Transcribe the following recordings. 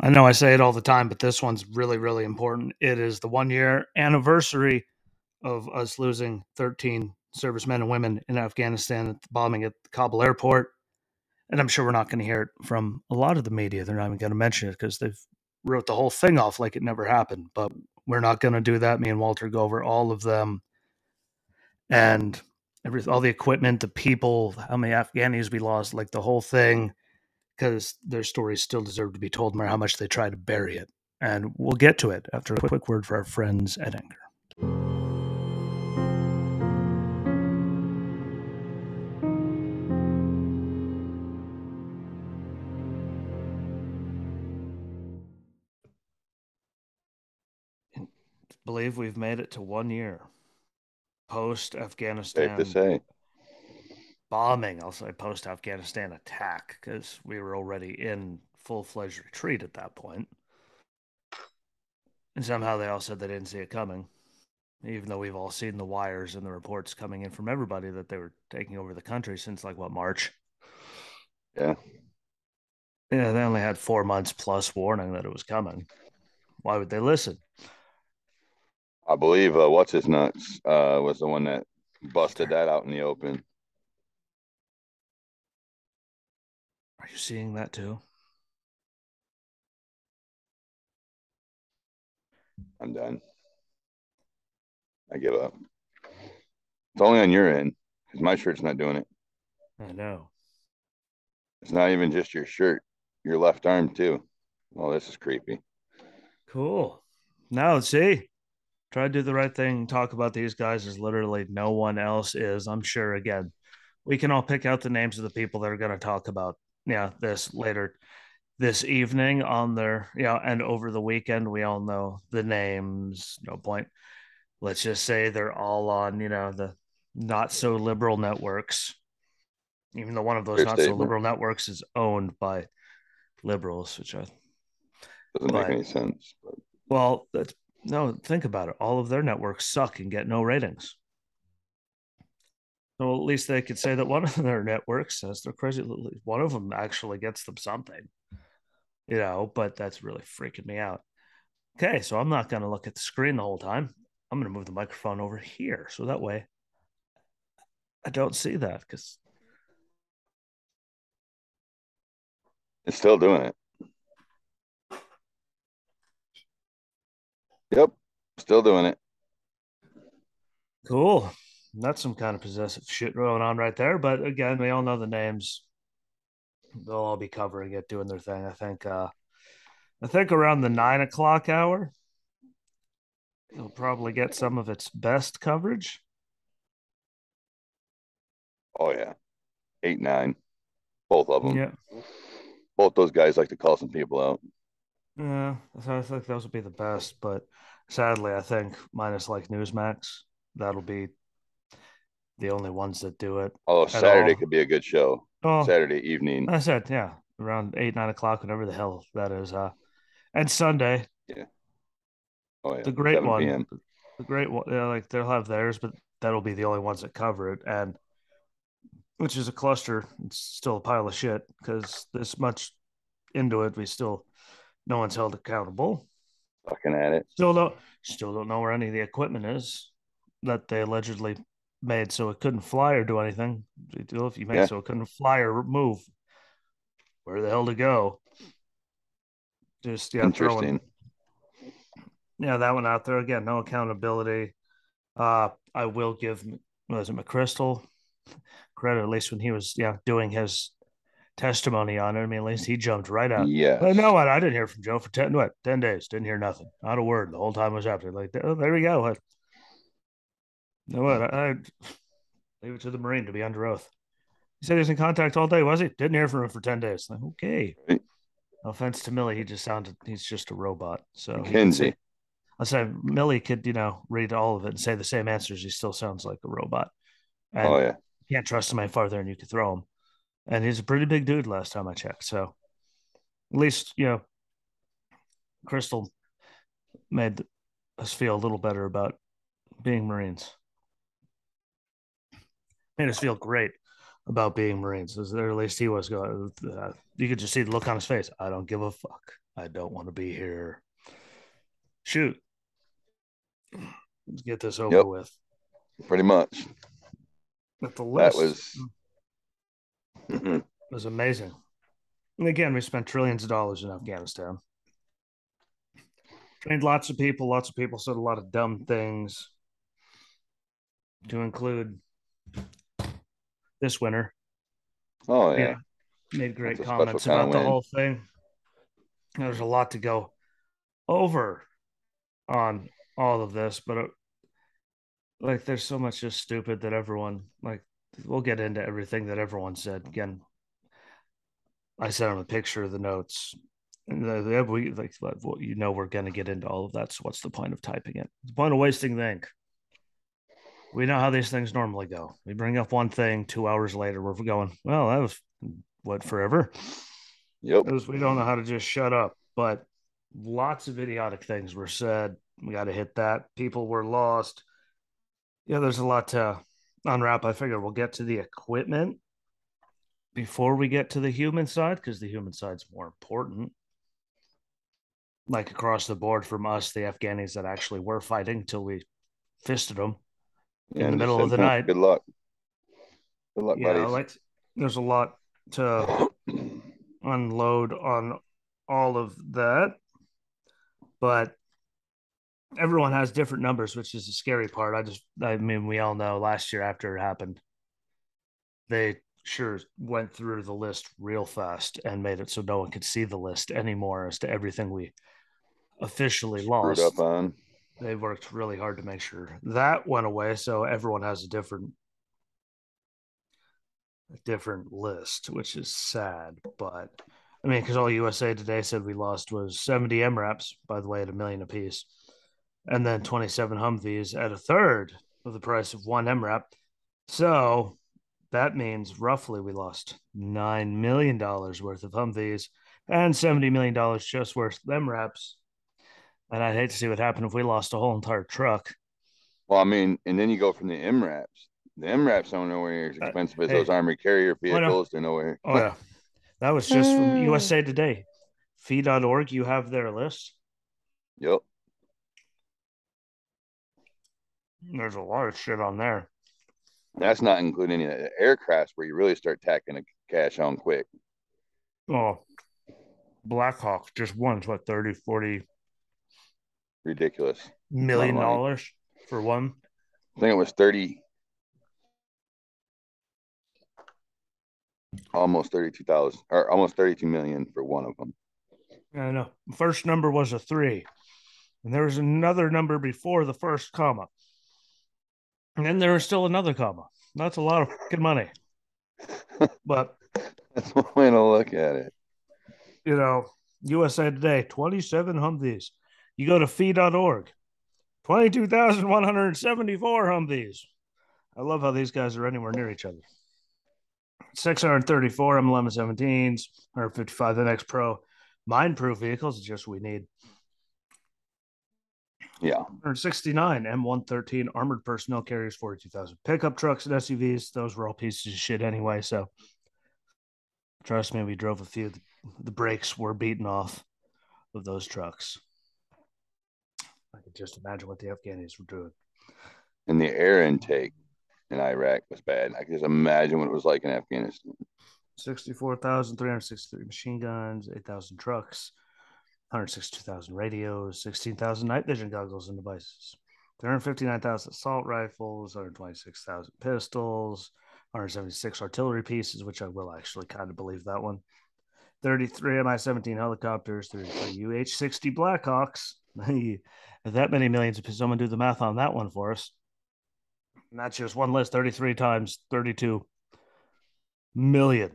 I know I say it all the time, but this one's really, really important. It is the one year anniversary of us losing 13 servicemen and women in Afghanistan at the bombing at the Kabul airport. And I'm sure we're not going to hear it from a lot of the media. They're not even going to mention it because they've wrote the whole thing off like it never happened. But we're not going to do that. Me and Walter go over all of them and every, all the equipment, the people, how many Afghanis we lost, like the whole thing because their stories still deserve to be told, no matter how much they try to bury it. And we'll get to it after a quick word for our friends at Anchor. believe we've made it to one year post Afghanistan. Safe to say bombing, I'll say post Afghanistan attack, because we were already in full fledged retreat at that point. And somehow they all said they didn't see it coming, even though we've all seen the wires and the reports coming in from everybody that they were taking over the country since like what, March? Yeah. Yeah, they only had four months plus warning that it was coming. Why would they listen? I believe uh, what's his nuts uh, was the one that busted that out in the open. Are you seeing that too? I'm done. I give up. It's only on your end because my shirt's not doing it. I know. It's not even just your shirt, your left arm too. Well, this is creepy. Cool. Now, let's see, try to do the right thing. Talk about these guys as literally no one else is. I'm sure, again, we can all pick out the names of the people that are going to talk about yeah, this later this evening on their yeah, and over the weekend we all know the names. No point. Let's just say they're all on you know the not so liberal networks. Even though one of those not so liberal networks is owned by liberals, which I doesn't but, make any sense. Well, that's no. Think about it. All of their networks suck and get no ratings. So at least they could say that one of their networks says they're crazy. One of them actually gets them something, you know, but that's really freaking me out. Okay, so I'm not going to look at the screen the whole time. I'm going to move the microphone over here. So that way I don't see that because it's still doing it. Yep, still doing it. Cool that's some kind of possessive shit going on right there. But again, we all know the names. They'll all be covering it, doing their thing. I think. uh I think around the nine o'clock hour, you'll probably get some of its best coverage. Oh yeah, eight nine, both of them. Yeah, both those guys like to call some people out. Yeah, so I think those would be the best, but sadly, I think minus like Newsmax, that'll be the only ones that do it. Oh, Saturday all. could be a good show. Oh, Saturday evening. I said, yeah, around eight, nine o'clock, whatever the hell that is. Uh, and Sunday. Yeah. Oh yeah. The great one. PM. The great one. Yeah, like they'll have theirs, but that'll be the only ones that cover it, and which is a cluster. It's still a pile of shit because this much into it, we still no one's held accountable. Looking at it. Still don't still don't know where any of the equipment is that they allegedly made so it couldn't fly or do anything. If you made yeah. so it couldn't fly or move, where the hell to go? Just yeah, throwing. Yeah, that one out there again. No accountability. Uh, I will give was it McChrystal credit at least when he was yeah doing his testimony on it. I mean, at least he jumped right out. Yeah. But no, what I didn't hear from Joe for ten what ten days. Didn't hear nothing. Not a word the whole time I was after. Like, oh, there we go. No, what? I, I leave it to the Marine to be under oath. He said he was in contact all day, was he? Didn't hear from him for 10 days. Like, okay. No offense to Milley, he just sounded, he's just a robot. So, Kenzie. I said, Milley could, you know, read all of it and say the same answers. He still sounds like a robot. And oh, yeah. Can't trust him any farther than you could throw him. And he's a pretty big dude last time I checked. So, at least, you know, Crystal made us feel a little better about being Marines made us feel great about being Marines. Or at least he was going. Uh, you could just see the look on his face. I don't give a fuck. I don't want to be here. Shoot. Let's get this over yep. with. Pretty much. But the list that was mm-hmm. was amazing. And again, we spent trillions of dollars in Afghanistan. Trained lots of people. Lots of people said a lot of dumb things. To include this winter. Oh yeah. yeah made great comments about the whole thing. There's a lot to go over on all of this, but it, uh, like there's so much just stupid that everyone like we'll get into everything that everyone said again. I sent him a picture of the notes. The, the, we like well, you know we're gonna get into all of that. So what's the point of typing it? The point of wasting the ink. We know how these things normally go. We bring up one thing, two hours later, we're going, well, that was what forever. Yep. Because we don't know how to just shut up. But lots of idiotic things were said. We got to hit that. People were lost. Yeah, there's a lot to unwrap. I figure we'll get to the equipment before we get to the human side because the human side's more important. Like across the board from us, the Afghanis that actually were fighting till we fisted them in the middle of the night. Good luck. Good luck, yeah, buddies. Like, there's a lot to unload on all of that. But everyone has different numbers, which is the scary part. I just, I mean, we all know last year after it happened, they sure went through the list real fast and made it so no one could see the list anymore as to everything we officially lost. Up on. They worked really hard to make sure that went away. So everyone has a different a different list, which is sad. But I mean, because all USA Today said we lost was 70 MRAPs, by the way, at a million apiece, and then 27 Humvees at a third of the price of one MRAP. So that means roughly we lost $9 million worth of Humvees and $70 million just worth of MRAPs. And I'd hate to see what happened if we lost a whole entire truck. Well, I mean, and then you go from the MRAPs the MRAPs don't know where as uh, expensive as hey, those armored carrier vehicles. They're nowhere. Oh yeah, that was just from USA Today. Fee.org, you have their list. Yep. There's a lot of shit on there. That's not including any of the aircrafts where you really start tacking the cash on quick. Oh, Blackhawk just won what 30, 40 ridiculous million dollars for one. I think it was 30 almost 32,000 or almost 32 million for one of them. I know. First number was a three, and there was another number before the first comma, and then there was still another comma. That's a lot of fucking money, but that's one way to look at it. You know, USA Today, 27 Humvees. You go to fee.org, 22,174 Humvees. I love how these guys are anywhere near each other. 634 M1117s, 155 MaxxPro mine proof vehicles, It's just we need. Yeah. 169 M113 armored personnel carriers, 42,000 pickup trucks and SUVs. Those were all pieces of shit anyway. So trust me, we drove a few. The brakes were beaten off of those trucks. I could just imagine what the Afghanis were doing. And the air intake in Iraq was bad. I can just imagine what it was like in Afghanistan. 64,363 machine guns, 8,000 trucks, 162,000 radios, 16,000 night vision goggles and devices, 359,000 assault rifles, 126,000 pistols, 176 artillery pieces, which I will actually kind of believe that one. 33 Mi 17 helicopters, 33 UH 60 Blackhawks. That many millions, if someone do the math on that one for us. And that's just one list 33 times 32 million.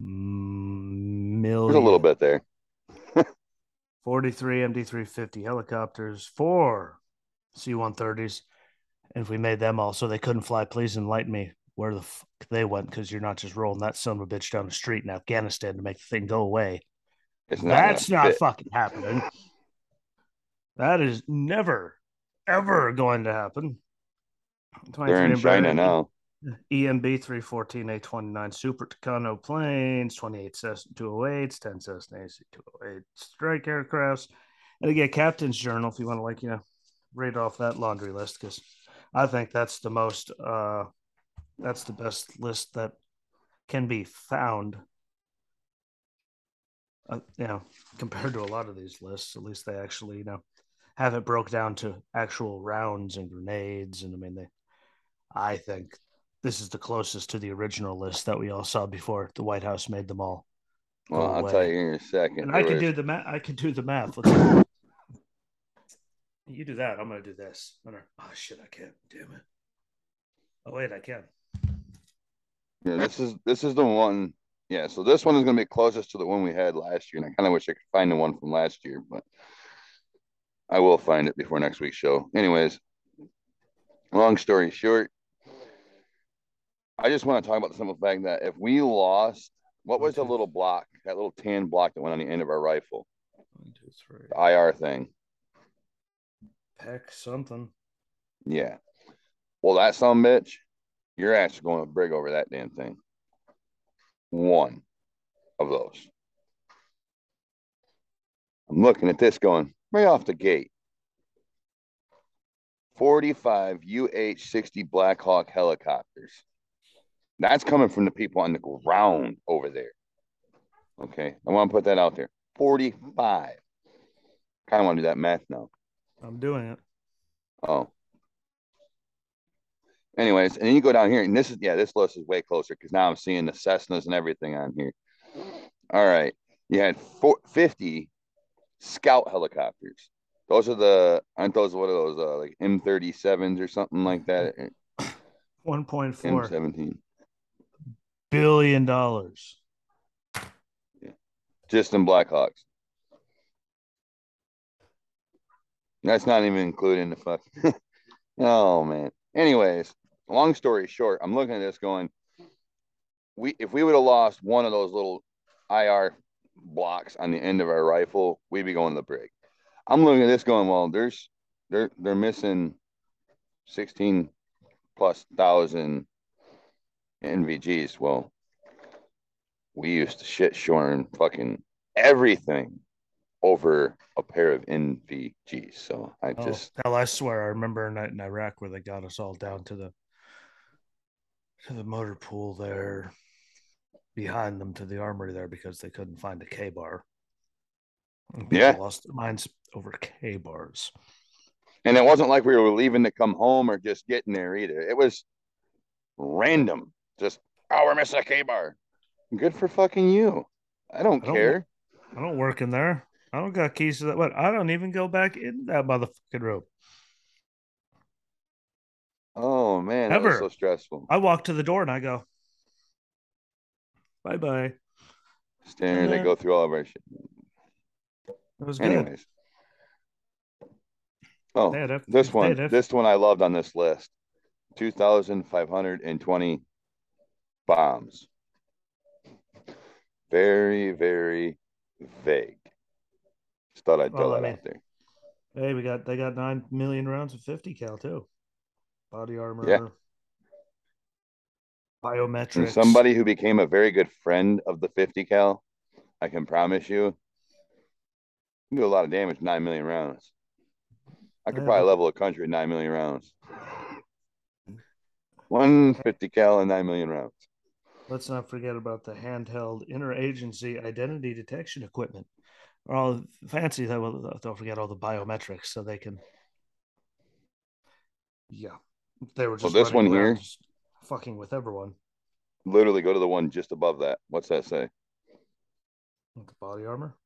Million. There's a little bit there. 43 MD 350 helicopters, four C 130s. And if we made them all so they couldn't fly, please enlighten me where the fuck they went because you're not just rolling that son of a bitch down the street in Afghanistan to make the thing go away. Not That's not fit. fucking happening. That is never, ever going to happen. They're in China now. EMB 314 A29 Super Tucano planes, 28 Cessna 208s, 10 Cessna AC 208 strike aircrafts. And again, Captain's Journal, if you want to, like, you know, read off that laundry list, because I think that's the most, uh, that's the best list that can be found. Uh, you know, compared to a lot of these lists, at least they actually, you know, have it broke down to actual rounds and grenades. And I mean, they, I think this is the closest to the original list that we all saw before the White House made them all. Well, I'll tell you in a second. And I can do the math. I can do the math. Let's you do that. I'm gonna do this. Gonna... Oh shit! I can't. Damn it. Oh wait, I can. Yeah, this is this is the one. Yeah, so this one is gonna be closest to the one we had last year, and I kind of wish I could find the one from last year, but I will find it before next week's show. Anyways, long story short, I just want to talk about the simple fact that if we lost, what was the little block, that little tan block that went on the end of our rifle? One, two, three. The IR thing. Heck, something. Yeah. Well, that some bitch, your ass is going to brig over that damn thing. One of those. I'm looking at this going right off the gate. 45 UH 60 Black Hawk helicopters. That's coming from the people on the ground over there. Okay. I want to put that out there. 45. Kind of want to do that math now. I'm doing it. Oh. Anyways, and then you go down here, and this is yeah, this list is way closer because now I'm seeing the Cessnas and everything on here. All right. You had four, 50 scout helicopters. Those are the aren't those what are those uh, like M37s or something like that? 1.4 M17 billion dollars. Yeah. Just in Blackhawks. That's not even including the fuck. oh man. Anyways, long story short, I'm looking at this going, we if we would have lost one of those little IR blocks on the end of our rifle, we'd be going to the brig. I'm looking at this going, well, there's they're they're missing 16 plus thousand NVGs. Well, we used to shit shorn fucking everything over a pair of NVGs. So I oh, just hell, I swear I remember a night in Iraq where they got us all down to the to the motor pool there behind them to the armory there because they couldn't find a Ka-Bar. Yeah, lost their minds over Ka-Bars. And it wasn't like we were leaving to come home or just getting there either. It was random. Just oh, we're missing a Ka-Bar. Good for fucking you. I don't, I don't care. I don't work in there. I don't got keys to that. What? I don't even go back in that motherfucking room. Oh man, Ever. so stressful. I walk to the door and I go, bye bye. Standing, they go through all of our shit. It was good. Anyways. Oh, this one, this one I loved on this list. 2,520 bombs. Very, very vague. Just thought I'd throw oh, well, that mean, out there. Hey, we got they got nine million rounds of 50 cal too. Body armor. Yeah. Biometrics. And somebody who became a very good friend of the 50 cal, I can promise you, you do a lot of damage, nine million rounds. I could yeah. probably level a country at nine million rounds. One fifty cal and nine million rounds. Let's not forget about the handheld interagency identity detection equipment. All fancy though. Don't forget all the biometrics, so they can. Yeah, they were just. Well, this one here, fucking with everyone. Literally, go to the one just above that. What's that say? The body armor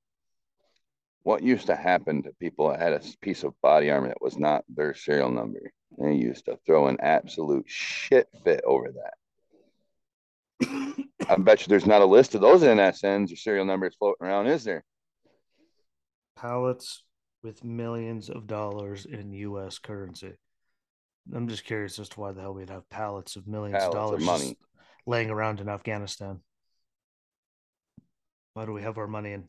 what used to happen to people that had a piece of body armor that was not their serial number? They used to throw an absolute shit fit over that. I bet you there's not a list of those NSNs or serial numbers floating around, is there? Pallets with millions of dollars in U.S. currency. I'm just curious as to why the hell we'd have pallets of millions pallets of dollars of money laying around in Afghanistan. Why do we have our money in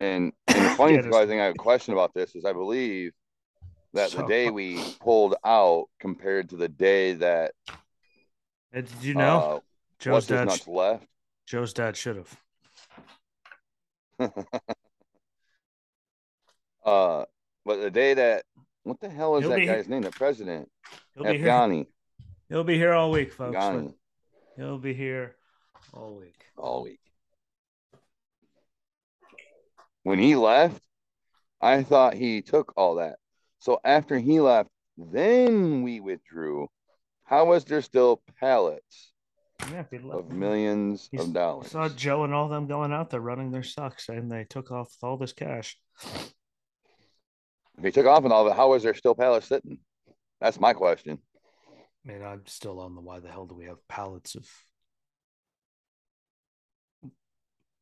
and, and the funny yeah, thing I have a question about this is I believe that so, the day we pulled out compared to the day that Did you know Uh, Joe's dad? nuts left? Joe's dad should have. uh, but the day that what the hell is He'll that guy's name? The president, He'll be here. Afghani, He'll be here all week, folks. Afghani, He'll be here all week. all week. When he left, I thought he took all that. So after he left, then we withdrew. How was there still pallets Yeah, if he left. of millions He's- of dollars? I saw Joe and all them going out there running their socks, and they took off all this cash. If he took off and all of it, how there still pallets sitting? That's my question. I mean, I'm still on the why the hell do we have pallets of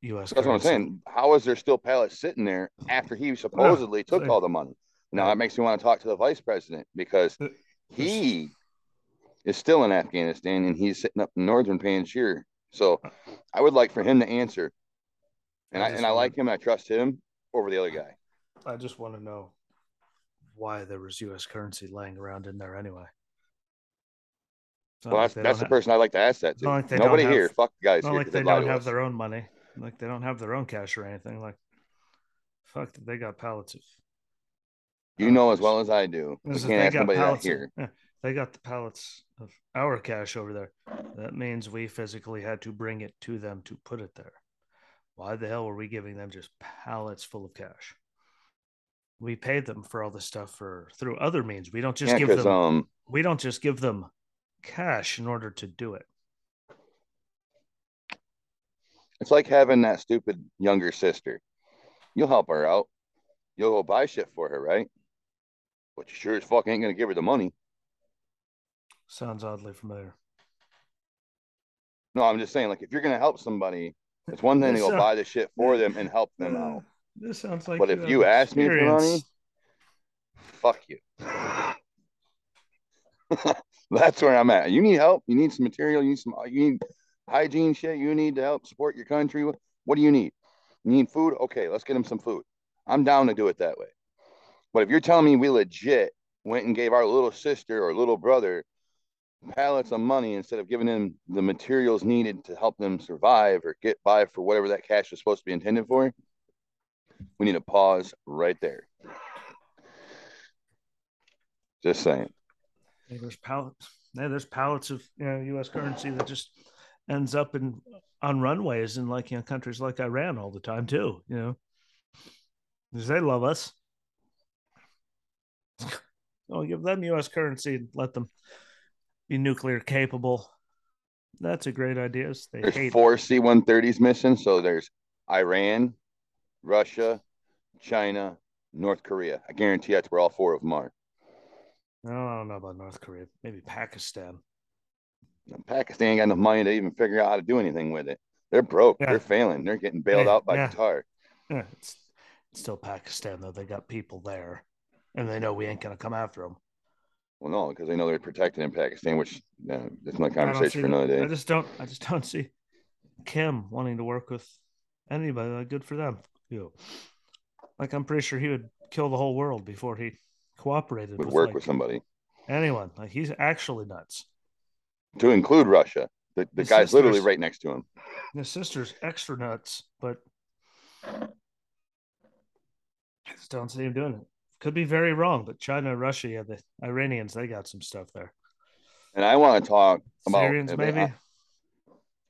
U.S. That's what I'm saying. How is there still pallets sitting there after he supposedly took so- all the money? Now that makes me want to talk to the vice president because Uh, he is still in Afghanistan and he's sitting up in northern Panjshir. So I would like for him to answer. And I I, and I like him. I trust him over the other guy. I just want to know why there was U.S. currency laying around in there anyway. Well, like that's that's the person I like to ask that to. like Nobody have- here. Fuck the guys not here like they don't have us. their own money. Like they don't have their own cash or anything. Like, fuck, they got pallets of. You know as well as I do. You can't ask got nobody that pallets of- here. yeah, they got the pallets of our cash over there. That means we physically had to bring it to them to put it there. Why the hell were we giving them just pallets full of cash? We paid them for all this stuff for through other means. We don't just Yeah, give them. um, we don't just give them cash in order to do it. It's like having that stupid younger sister. You'll help her out. You'll go buy shit for her, right? But you sure as fuck ain't gonna give her the money. Sounds oddly familiar. No, I'm just saying, like, if you're gonna help somebody, it's one thing to go buy the shit for them and help them out. This sounds like. But if you ask me for money, fuck you. That's where I'm at. You need help. You need some material. You need some. You need hygiene shit. You need to help support your country. What, what do you need? You need food. Okay, let's get them some food. I'm down to do it that way. But if you're telling me we legit went and gave our little sister or little brother pallets of money instead of giving them the materials needed to help them survive or get by for whatever that cash was supposed to be intended for, we need to pause right there. Just saying. Hey, there's pallets. Yeah, there's pallets of you know, U.S. currency that just ends up in on runways in like you know countries like Iran all the time too. You know, because they love us. I'll give them U.S. currency and let them be nuclear capable. That's a great idea. They There's hate four C 130s missing. So there's Iran, Russia, China, North Korea. I guarantee that's where all four of them are. I don't know about North Korea. Maybe Pakistan. Pakistan ain't got enough money to even figure out how to do anything with it. They're broke. Yeah. They're failing. They're getting bailed Yeah, out by yeah. Qatar. Yeah, it's, it's still Pakistan though. They got people there, and they know we ain't gonna come after them. Well, no, because they know they're protected in Pakistan, which uh, that's my conversation for another day. I just don't. I just don't see Kim wanting to work with anybody. Like, good for them. Know, like I'm pretty sure he would kill the whole world before he cooperated Would with work like, with somebody anyone. Like he's actually nuts. to include Russia. The, the His guy's literally right next to him. His sister's extra nuts, but I just don't see him doing it. Could be very wrong, but China, Russia, yeah, the Iranians, they got some stuff there. And I want to talk about Syrians, maybe.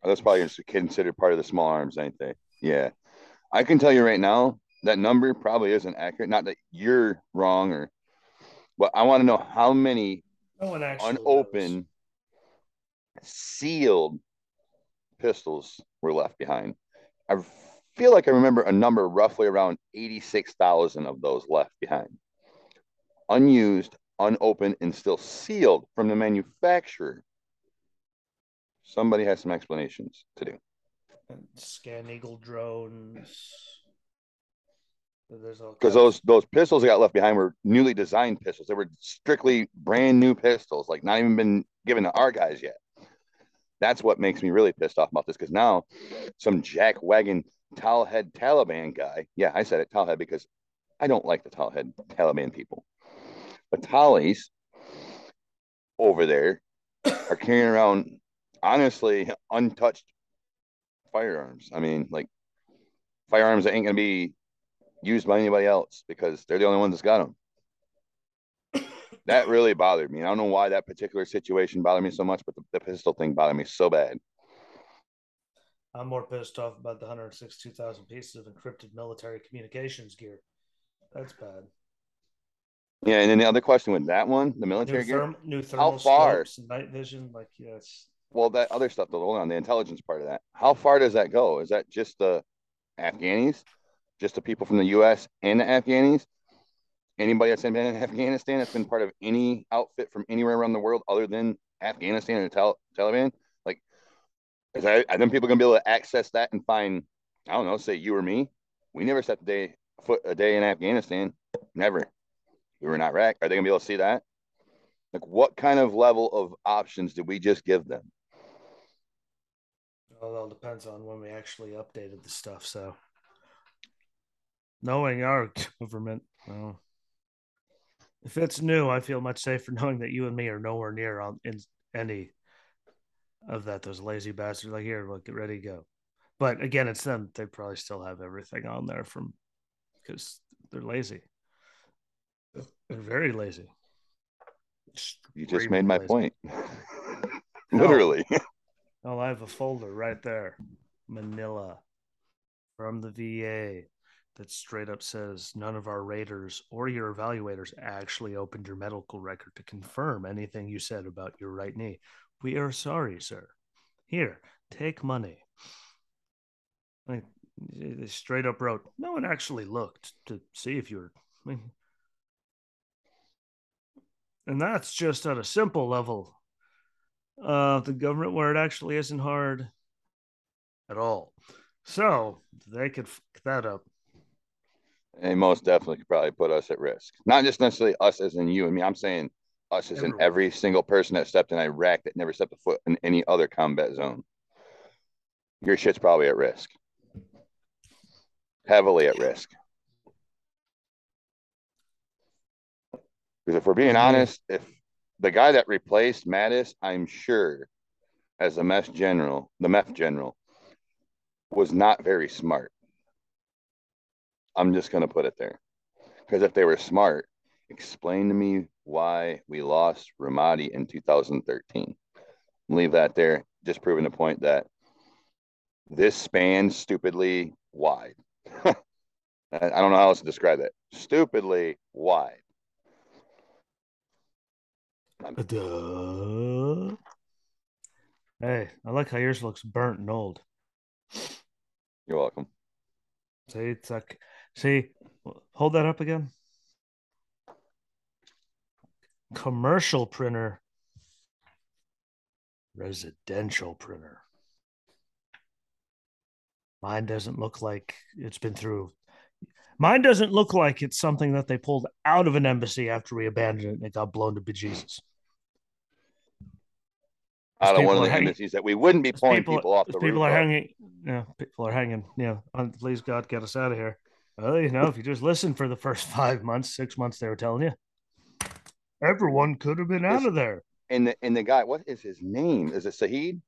That's probably considered part of the small arms, ain't they? Yeah. I can tell you right now that number probably isn't accurate. Not that you're wrong or, but I want to know how many no one actually knows. unopened, sealed pistols were left behind. I feel like I remember a number roughly around 86,000 of those left behind. Unused, unopened, and still sealed from the manufacturer. Somebody has some explanations to do. And Scan Eagle drones. There's Because those those pistols that got left behind were newly designed pistols. They were strictly brand new pistols, like not even been given to our guys yet. That's what makes me really pissed off about this. Because now some jack wagon head Taliban guy, yeah, I said it towel head because I don't like the towel head Taliban people. But Tallies over there are carrying around honestly untouched firearms. I mean, like firearms that ain't gonna be used by anybody else because they're the only ones that's got them. that really bothered me. I don't know why that particular situation bothered me so much, but the, the pistol thing bothered me so bad. I'm more pissed off about the 162,000 pieces of encrypted military communications gear. That's bad. Yeah, and then the other question with that one, the military New, therm- gear, new thermal how far? scopes, night vision, like yes. Well, that other stuff, though, hold on, the intelligence part of that. How far does that go? Is that just the Afghanis, just the people from the U.S. and the Afghanis? Anybody that's been in Afghanistan that's been part of any outfit from anywhere around the world other than Afghanistan and Tal- Taliban? Like, is that, are then people gonna be able to access that and find? I don't know, say you or me. We never set a day foot a day in Afghanistan. Never. We were in Iraq. Are they gonna be able to see that? Like, what kind of level of options did we just give them? Well, it all depends on when we actually updated the stuff. So, knowing our government, well, if it's new, I feel much safer knowing that you and me are nowhere near on in any of that. Those lazy bastards, like here, look, get ready to go. But again, it's them. They probably still have everything on there from because they're lazy. They're very lazy. You just made my lazy. point. Literally. Oh, I have a folder right there, Manila, from the VA, that straight up says none of our raters or your evaluators actually opened your medical record to confirm anything you said about your right knee. We are sorry, sir. Here, take money. They straight up wrote, no one actually looked to see if you were. I mean, and that's just at a simple level of the government where it actually isn't hard at all. So they could fuck that up. They most definitely could probably put us at risk. Not just necessarily us as in you and me. I'm saying us as in every single person that stepped in Iraq that never stepped a foot in any other combat zone. Your shit's probably at risk. Heavily at risk. Because if we're being honest, if the guy that replaced Mattis, I'm sure, as the mess general, the MEF general, was not very smart. I'm just going to put it there. Because if they were smart, explain to me why we lost Ramadi in 2013. Leave that there, just proving the point that this spans stupidly wide. I don't know how else to describe it. Stupidly wide. Duh. Hey, I like how yours looks burnt and old. You're welcome. See, it's like, see, hold that up again. Commercial printer, residential printer. Mine doesn't look like it's been through. Mine doesn't look like it's something that they pulled out of an embassy after we abandoned it and it got blown to bejesus. Out of one of the hanging- embassies that we wouldn't be pulling people, people, off the road. people roof. are hanging. Yeah, people are hanging. Yeah, oh, please God, get us out of here. Well, you know, if you just listen for the first five months, six months, they were telling you, everyone could have been out of there. and the and the guy, what is his name? Is it Saeed?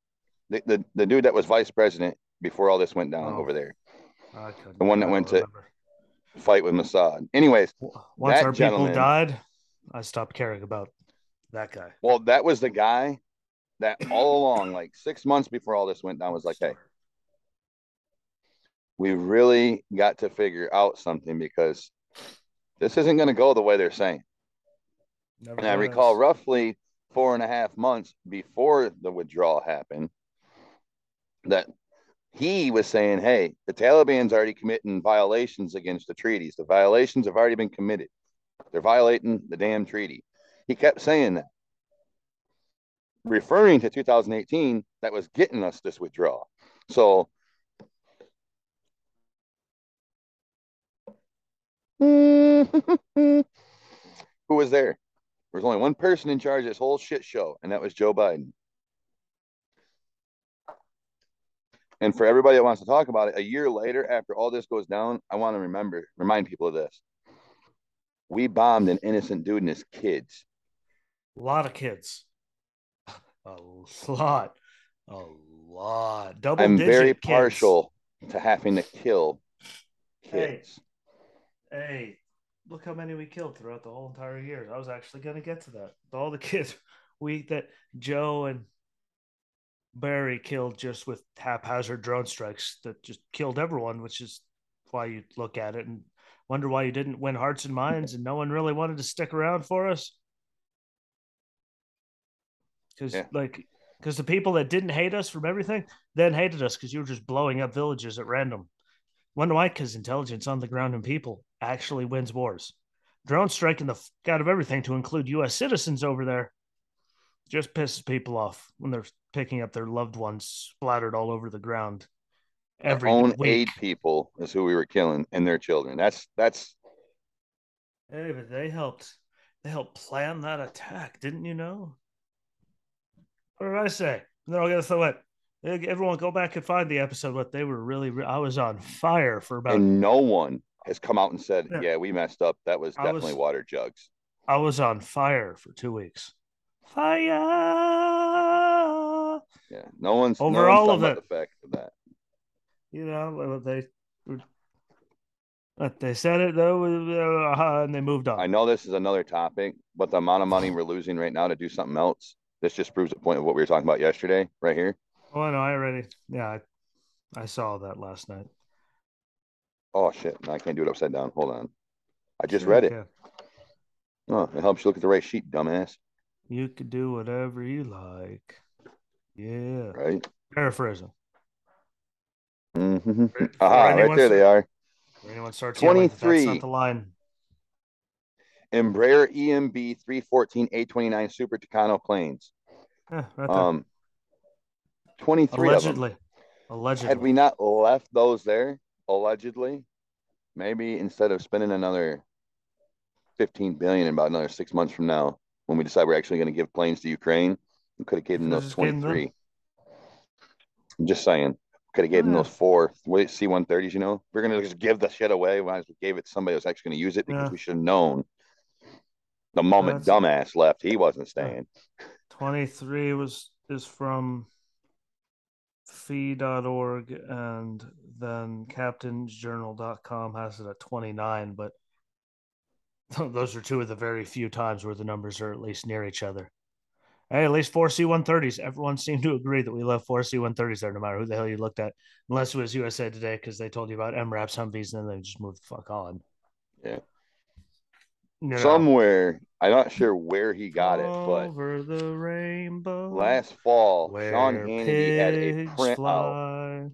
The the, the dude that was vice president before all this went down Oh. over there. The one that went to- Fight with Massoud. Anyways, Once our people died, I stopped caring about that guy. well, that was the guy that all along, like six months before all this went down, was like, hey, we really got to figure out something because this isn't going to go the way they're saying. Never And I recall roughly four and a half months before the withdrawal happened that he was saying, Hey, the Taliban's already committing violations against the treaties. The violations have already been committed. They're violating the damn treaty. He kept saying that, referring to 2018, that was getting us this withdrawal. So, who was there? There was only one person in charge of this whole shit show, and that was Joe Biden. And for everybody that wants to talk about it, a year later, after all this goes down, I want to remember, remind people of this. We bombed an innocent dude and his kids. A lot of kids. A lot A lot. Double I'm very kids. partial to having to kill Hey. kids. Hey, look how many we killed throughout the whole entire year. I was actually going to get to that. All the kids we that Joe and Barry killed just with haphazard drone strikes that just killed everyone, which is why you look at it and wonder why you didn't win hearts and minds and no one really wanted to stick around for us. Because Yeah. like because the people that didn't hate us from everything then hated us because you were just blowing up villages at random. Wonder why? Because intelligence on the ground and people actually wins wars. Drone striking the fuck out of everything to include U.S. citizens over there just pisses people off when they're picking up their loved ones splattered all over the ground every Our own week. aid people is who we were killing and their children. That's that's Hey, but they helped. They helped plan that attack, didn't you know? What did I say? And they're all gonna throw it. Everyone, go back and find the episode. What they were really. I was on fire for about. and no one has come out and said, Yeah. "Yeah, we messed up. That was definitely was- water jugs." I was on fire for two weeks. Fire. Yeah, no one's Over no all talking of it. the fact of that. You know they. But they said it though, uh, and they moved on. I know this is another topic, but the amount of money we're losing right now to do something else, this just proves the point of what we were talking about yesterday, right here. Oh, I know. I already. Yeah, I, I saw that last night. Oh shit! I can't do it upside down. Hold on. I just Sure read it. can. Oh, it helps you look at the right sheet, dumbass. You could do whatever you like. Yeah. Right? Paraphrasing. Mm-hmm. For- for Aha! Right there they are. Anyone starts yelling that's 23. not the line. Embraer EMB 314 A29 Super Tucano planes. Yeah, right. Um, 23 of them. Allegedly. Allegedly. Had we not left those there, allegedly, maybe instead of spending another 15 billion in about another six months from now, when we decide we're actually going to give planes to Ukraine, we could have given those just given them. 23. I'm just saying, could have given Yeah. those four C 130s. You know, we're going to just give the shit away. Well gave it to somebody that's actually going to use it because Yeah. we should have known. The moment That's- dumbass left, he wasn't staying. 23 was is from fee.org and then captainsjournal.com has it at 29 but those are two of the very few times where the numbers are at least near each other hey at least four c-130s everyone seemed to agree that we left four c-130s there no matter who the hell you looked at unless it was usa today because they told you about mraps humvees and then they just moved the fuck on Yeah. You know, Somewhere, I'm not sure where he got it, but over the rainbow. Last fall, Sean Hannity had a pigs print out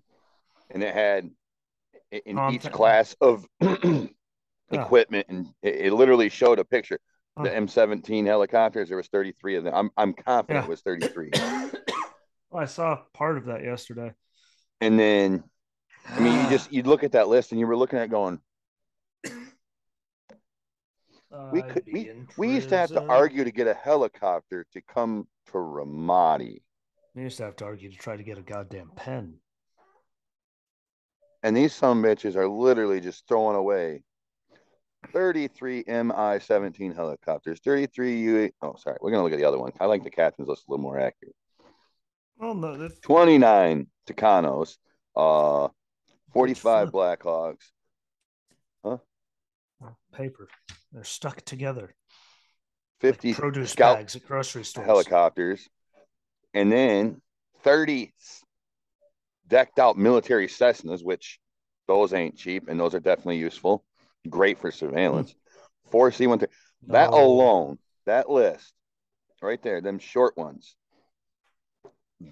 and it had i- in each class of oh. equipment and it, it literally showed a picture. The Oh. m17 helicopters there was 33 of them. I'm, I'm confident Yeah. it was 33 I saw part of that yesterday. and then i mean you ah. just you look at that list and you were looking at going we could we, we used to have to argue to get a helicopter to come to ramadi We used to have to argue to try to get a goddamn pen. and these some bitches are literally just throwing away 33 mi-17 helicopters 33 u oh sorry we're gonna look at the other one i like the captain's list a little more accurate Oh no, that's 29 Tucanos, uh, 45 flip. Blackhawks, paper. They're stuck together. 50 like produce Scout bags at grocery stores. helicopters, and then 30 decked out military Cessnas, which those ain't cheap and those are definitely useful. Great for surveillance. Hmm. Four C 130. That No. alone, that list right there, them short ones,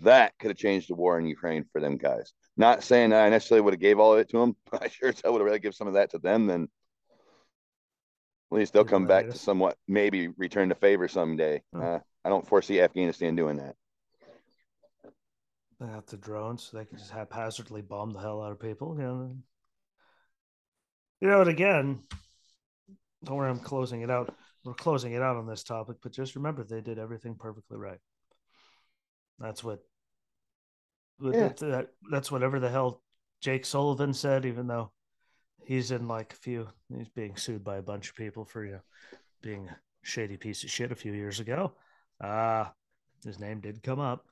that could have changed the war in Ukraine for them guys. Not saying I necessarily would have gave all of it to them, but I sure as hell would have rather give some of that to them than at least they'll come back to somewhat maybe return the favor someday. Hmm. Uh, I don't foresee Afghanistan doing that. They have the drones, so they can just haphazardly bomb the hell out of people. You know, you know, and again, don't worry, I'm closing it out. We're closing it out on this topic, but just remember they did everything perfectly right. That's what. Yeah. that- that's whatever the hell Jake Sullivan said, even though he's in like a few, he's being sued by a bunch of people for you know being a shady piece of shit a few years ago. Ah, his name did come up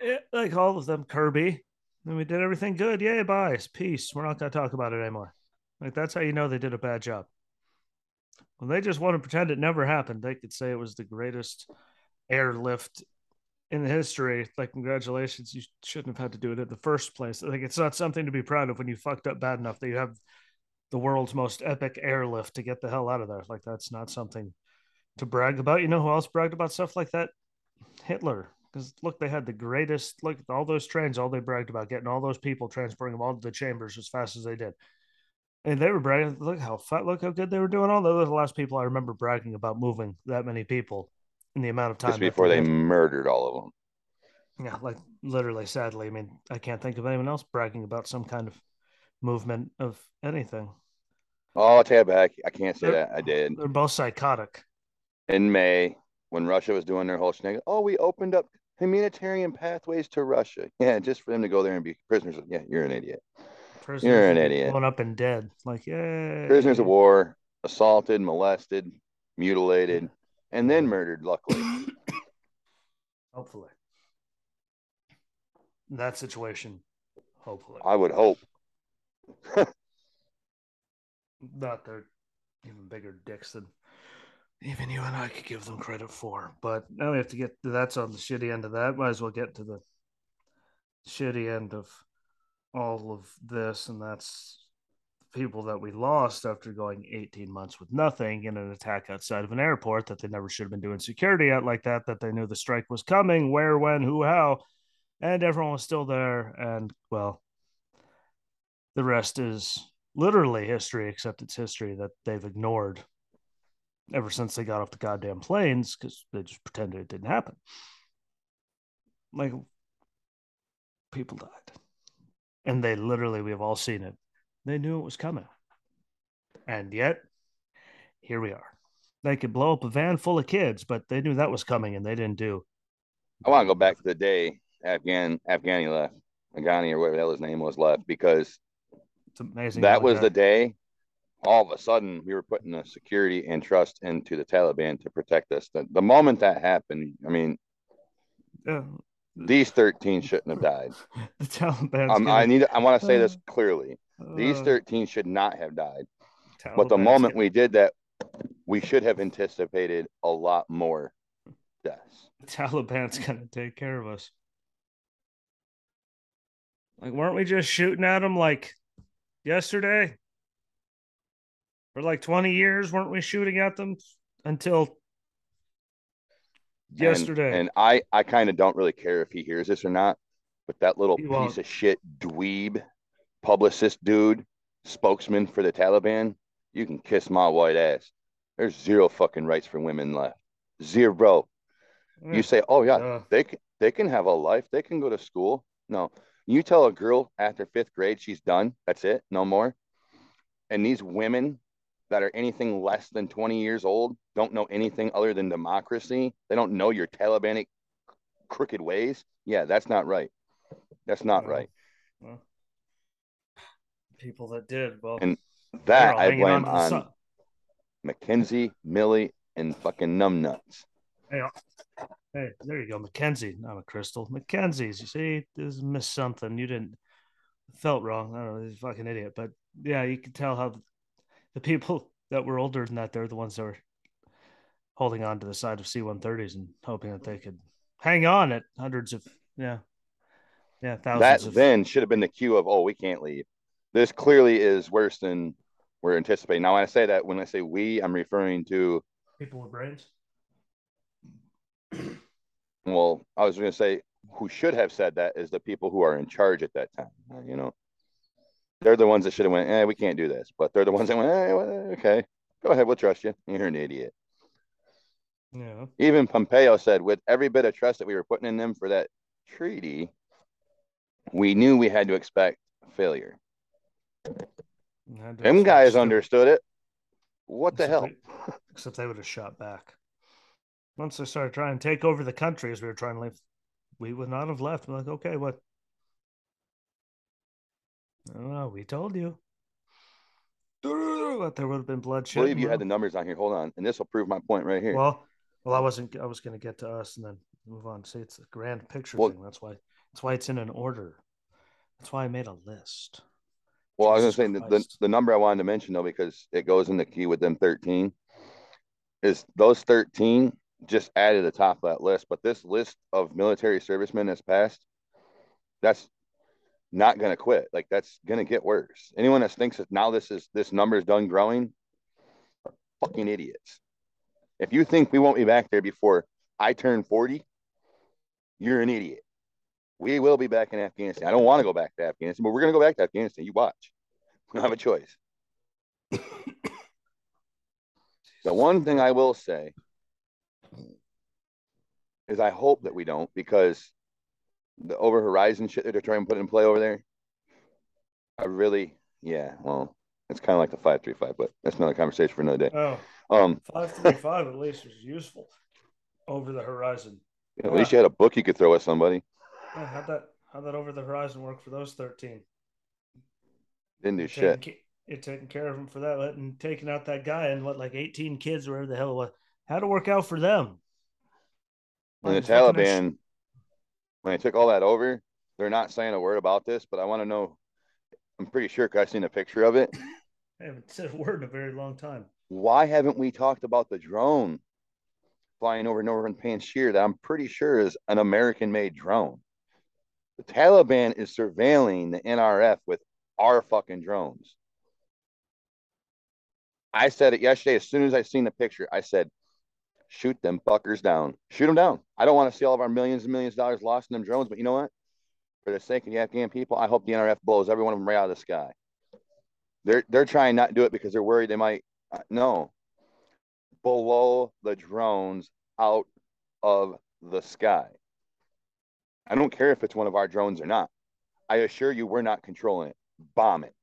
it, like all of them, Kirby. And we did everything good. Yay, bye. Peace. We're not going to talk about it anymore. Like, that's how you know they did a bad job. When they just want to pretend it never happened, they could say it was the greatest airlift in the history. Like, congratulations. You shouldn't have had to do it in the first place. Like, it's not something to be proud of when you fucked up bad enough that you have the world's most epic airlift to get the hell out of there. Like, that's not something to brag about. You know who else bragged about stuff like that? Hitler. Because look, they had the greatest, look all those trains, all they bragged about getting all those people, transporting them all to the chambers as fast as they did. And they were bragging, look how fat, look how good they were doing. All those the last people I remember bragging about moving that many people in the amount of time just before they, murdered all of them. Yeah, like literally, sadly. I mean, I can't think of anyone else bragging about some kind of movement of anything. Oh, I'll take it back. I can't say they're, that. I did. They're both psychotic. In May, when Russia was doing their whole thing, oh, we opened up humanitarian pathways to Russia. Yeah, just for them to go there and be prisoners. Yeah, you're an idiot. Prisoners you're an idiot. Blown up and dead. Like, yeah. Prisoners of war, assaulted, molested, mutilated, and then murdered, luckily. Hopefully. that situation, hopefully. I would hope. Not they're even bigger dicks than even you and I could give them credit for. But now we have to get that's on the shitty end of that. Might as well get to the shitty end of all of this, and that's people that we lost after going 18 months with nothing in an attack outside of an airport that they never should have been doing security at like that, that they knew the strike was coming, where, when, who, how, and everyone was still there. And well, the rest is literally history, except it's history that they've ignored ever since they got off the goddamn planes because they just pretended it didn't happen. Like people died. And they literally, we've all seen it. They knew it was coming. And yet, here we are. They could blow up a van full of kids, but they knew that was coming and they didn't do. I want to go back to the day Afghan Afghani left, Afghani or whatever the hell his name was left, because it's amazing. That was the day all of a sudden we were putting the security and trust into the Taliban to protect us. The, the moment that happened, I mean, yeah. these 13 shouldn't have died. the Taliban. Um, I need. I want to say this clearly. Uh, these 13 should not have died. Taliban's but the moment we did that, we should have anticipated a lot more deaths. The Taliban's gonna take care of us. Like, weren't we just shooting at them like yesterday? for like 20 years, weren't we shooting at them until yesterday? And, and I, I kind of don't really care if he hears this or not, but that little he piece won't. of shit dweeb publicist dude, spokesman for the Taliban, you can kiss my white ass. There's zero fucking rights for women left. Zero. You say, oh yeah, uh, they can, they can have a life. They can go to school. No, you tell a girl after fifth grade she's done. That's it. No more. And these women that are anything less than 20 years old don't know anything other than democracy. They don't know your Talibanic crooked ways. Yeah, that's not right. That's not right. People that did, well, and that I blame on, on McKenzie, Milley, and fucking numbnuts. Hey, uh, hey, there you go, McKenzie, not a crystal. McKenzie's. You see, this missed something. You didn't felt wrong. I don't know, he's a fucking idiot, but yeah, you can tell how the people that were older than that, they're the ones that were holding on to the side of C-130s and hoping that they could hang on at hundreds of yeah, yeah, thousands. That of... then should have been the cue of oh, we can't leave. This clearly is worse than we're anticipating. Now, when I say that, when I say we, I'm referring to people with brains. Well, I was going to say who should have said that is the people who are in charge at that time. You know, they're the ones that should have went, eh, we can't do this. But they're the ones that went, eh, well, okay, go ahead, we'll trust you. You're an idiot. Yeah. Even Pompeo said, with every bit of trust that we were putting in them for that treaty, we knew we had to expect failure. Them guys understood it. What the hell? They, except they would have shot back. Once they started trying to take over the country as we were trying to leave, we would not have left. We're like, okay, what Oh, we told you. But there would have been bloodshed. I believe you had the numbers on here. Hold on, and this will prove my point right here. Well, well, I wasn't. I was going to get to us, and then Move on. See, it's a grand picture Well- thing. That's why. That's why it's in an order. That's why I made a list. Well, I was Jesus gonna say the, the, the number I wanted to mention though, because it goes in the key with them 13, is those 13 just added to the top of that list. But this list of military servicemen that's passed, that's not gonna quit. Like that's gonna get worse. Anyone that thinks that now this is this number is done growing, are fucking idiots. If you think we won't be back there before I turn 40, you're an idiot. We will be back in Afghanistan. I don't want to go back to Afghanistan, but we're going to go back to Afghanistan. You watch. We don't have a choice. the one thing I will say is I hope that we don't because the over horizon shit that they're trying to put in play over there, I really, yeah, well, it's kind of like the 535, but that's another conversation for another day. Oh, Um, 535 at least was useful over the horizon. at least you had a book you could throw at somebody. Yeah, how'd that how'd that over the horizon work for those 13? Didn't do You're shit. taking, ca- you're taking care of them for that, letting taking out that guy and what like 18 kids, wherever the hell it was. How'd it work out for them? When the Like, fucking their sh- Taliban, when they took all that over, they're not saying a word about this, but I want to know. I'm pretty sure I've seen a picture of it. I haven't said a word in a very long time. Why haven't we talked about the drone flying over northern Panjshir that I'm pretty sure is an American-made drone? The Taliban is surveilling the NRF with our fucking drones. I said it yesterday. As soon as I seen the picture, I said, "Shoot them fuckers down. Shoot them down." I don't want to see all of our millions and millions of dollars lost in them drones, but you know what? For the sake of the Afghan people, I hope the NRF blows every one of them right out of the sky. They're they're trying not to do it because they're worried they might. uh, No, blow the drones out of the sky. I don't care if it's one of our drones or not. I assure you, we're not controlling it. Bomb it.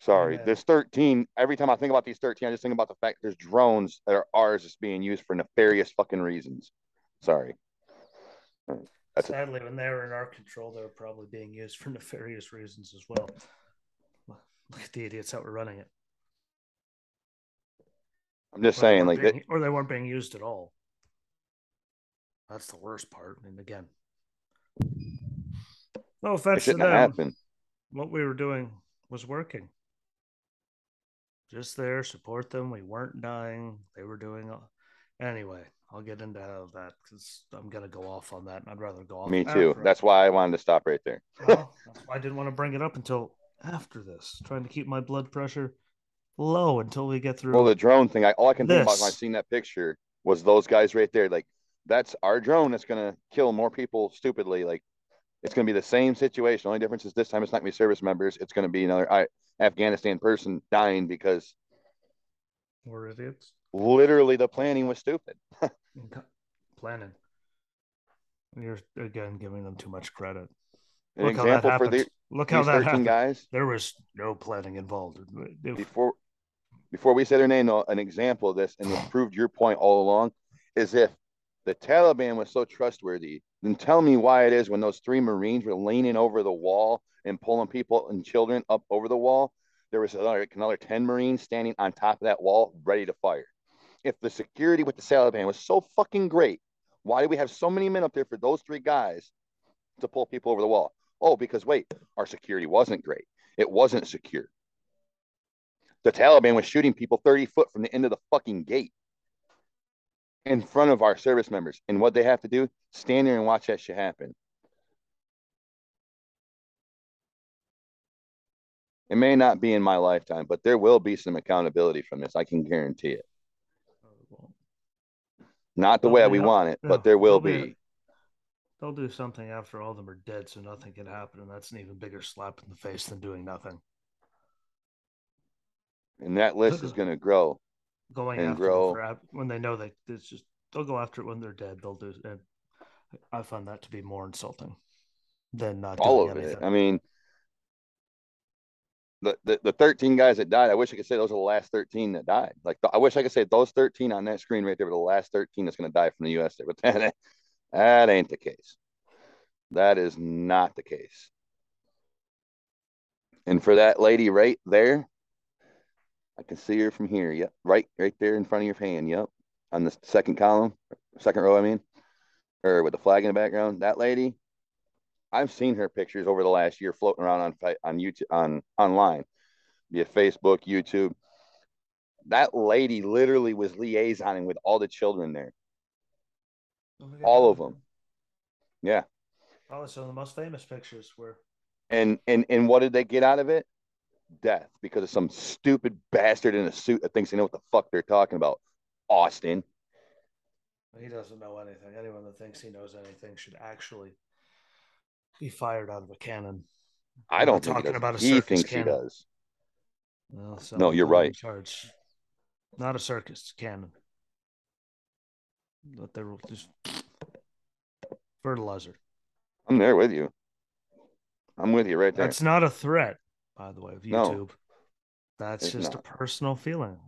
Sorry, Amen. there's 13. Every time I think about these 13, I just think about the fact there's drones that are ours that's being used for nefarious fucking reasons. Sorry. That's Sadly, when they were in our control, they were probably being used for nefarious reasons as well. Look at the idiots that were running it. I'm just saying, like, being- or they weren't being used at all. That's the worst part. And again, no offense to them, happened. what we were doing was working. Just there, support them. We weren't dying. They were doing. Anyway, I'll get into that because I'm gonna go off on that, and I'd rather go off. Me too. That's why I wanted to stop right there. well, that's why I didn't want to bring it up until after this. Trying to keep my blood pressure low until we get through. Well, the drone thing, I all I can think about when I This. seen that picture was those guys right there. Like, that's our drone that's gonna kill more people stupidly. Like, it's gonna be the same situation. The only difference is this time it's not gonna be service members. It's gonna be another I, Afghanistan person dying because We're idiots. literally the planning was stupid. Planning. You're again giving them too much credit. An Look how that example for happened. the Look how these that happened. guys There was no planning involved. Before before we say their name, though, an example of this, and it proved your point all along, is if the Taliban was so trustworthy, then tell me why it is when those three Marines were leaning over the wall and pulling people and children up over the wall, there was another, another 10 Marines standing on top of that wall ready to fire. If the security with the Taliban was so fucking great, why do we have so many men up there for those three guys to pull people over the wall? Oh, because wait, our security wasn't great. It wasn't secure. The Taliban was shooting people 30 foot from the end of the fucking gate in front of our service members. And what they have to do, stand there and watch that shit happen. It may not be in my lifetime, but there will be some accountability from this. I can guarantee it. Not the way we want it, no, but there will be- be. They'll do something after all of them are dead, so nothing can happen, and that's an even bigger slap in the face than doing nothing. And that list is going to grow. Going And after grow. for, when they know they it's just they'll go after it when they're dead. They'll do. And I find that to be more insulting than not all of anything. it. I mean, the, the the 13 guys that died, I wish I could say those are the last 13 that died. Like I wish I could say those 13 on that screen right there were the last 13 that's going to die from the U.S. There, but that that ain't the case. That is not the case. And for that lady right there, I can see her from here. Yep. Right, right there in front of your hand. Yep. On the second column, second row, I mean, or with the flag in the background. That lady, I've seen her pictures over the last year floating around on on YouTube on online, via Facebook, YouTube. That lady literally was liaisoning with all the children there, all of them. Yeah. Probably some of the most famous pictures were. And and and what did they get out of it? Death because of some stupid bastard in a suit that thinks they know what the fuck they're talking about. Austin. He doesn't know anything. Anyone that thinks he knows anything should actually be fired out of a cannon. I don't think talking about a he thinks cannon. he does. Well, so no, you're right. Charge. Not a circus cannon. But they're just fertilizer. I'm there with you. I'm with you right there. That's not a threat, by the way, of YouTube. No, That's just not. a personal feeling.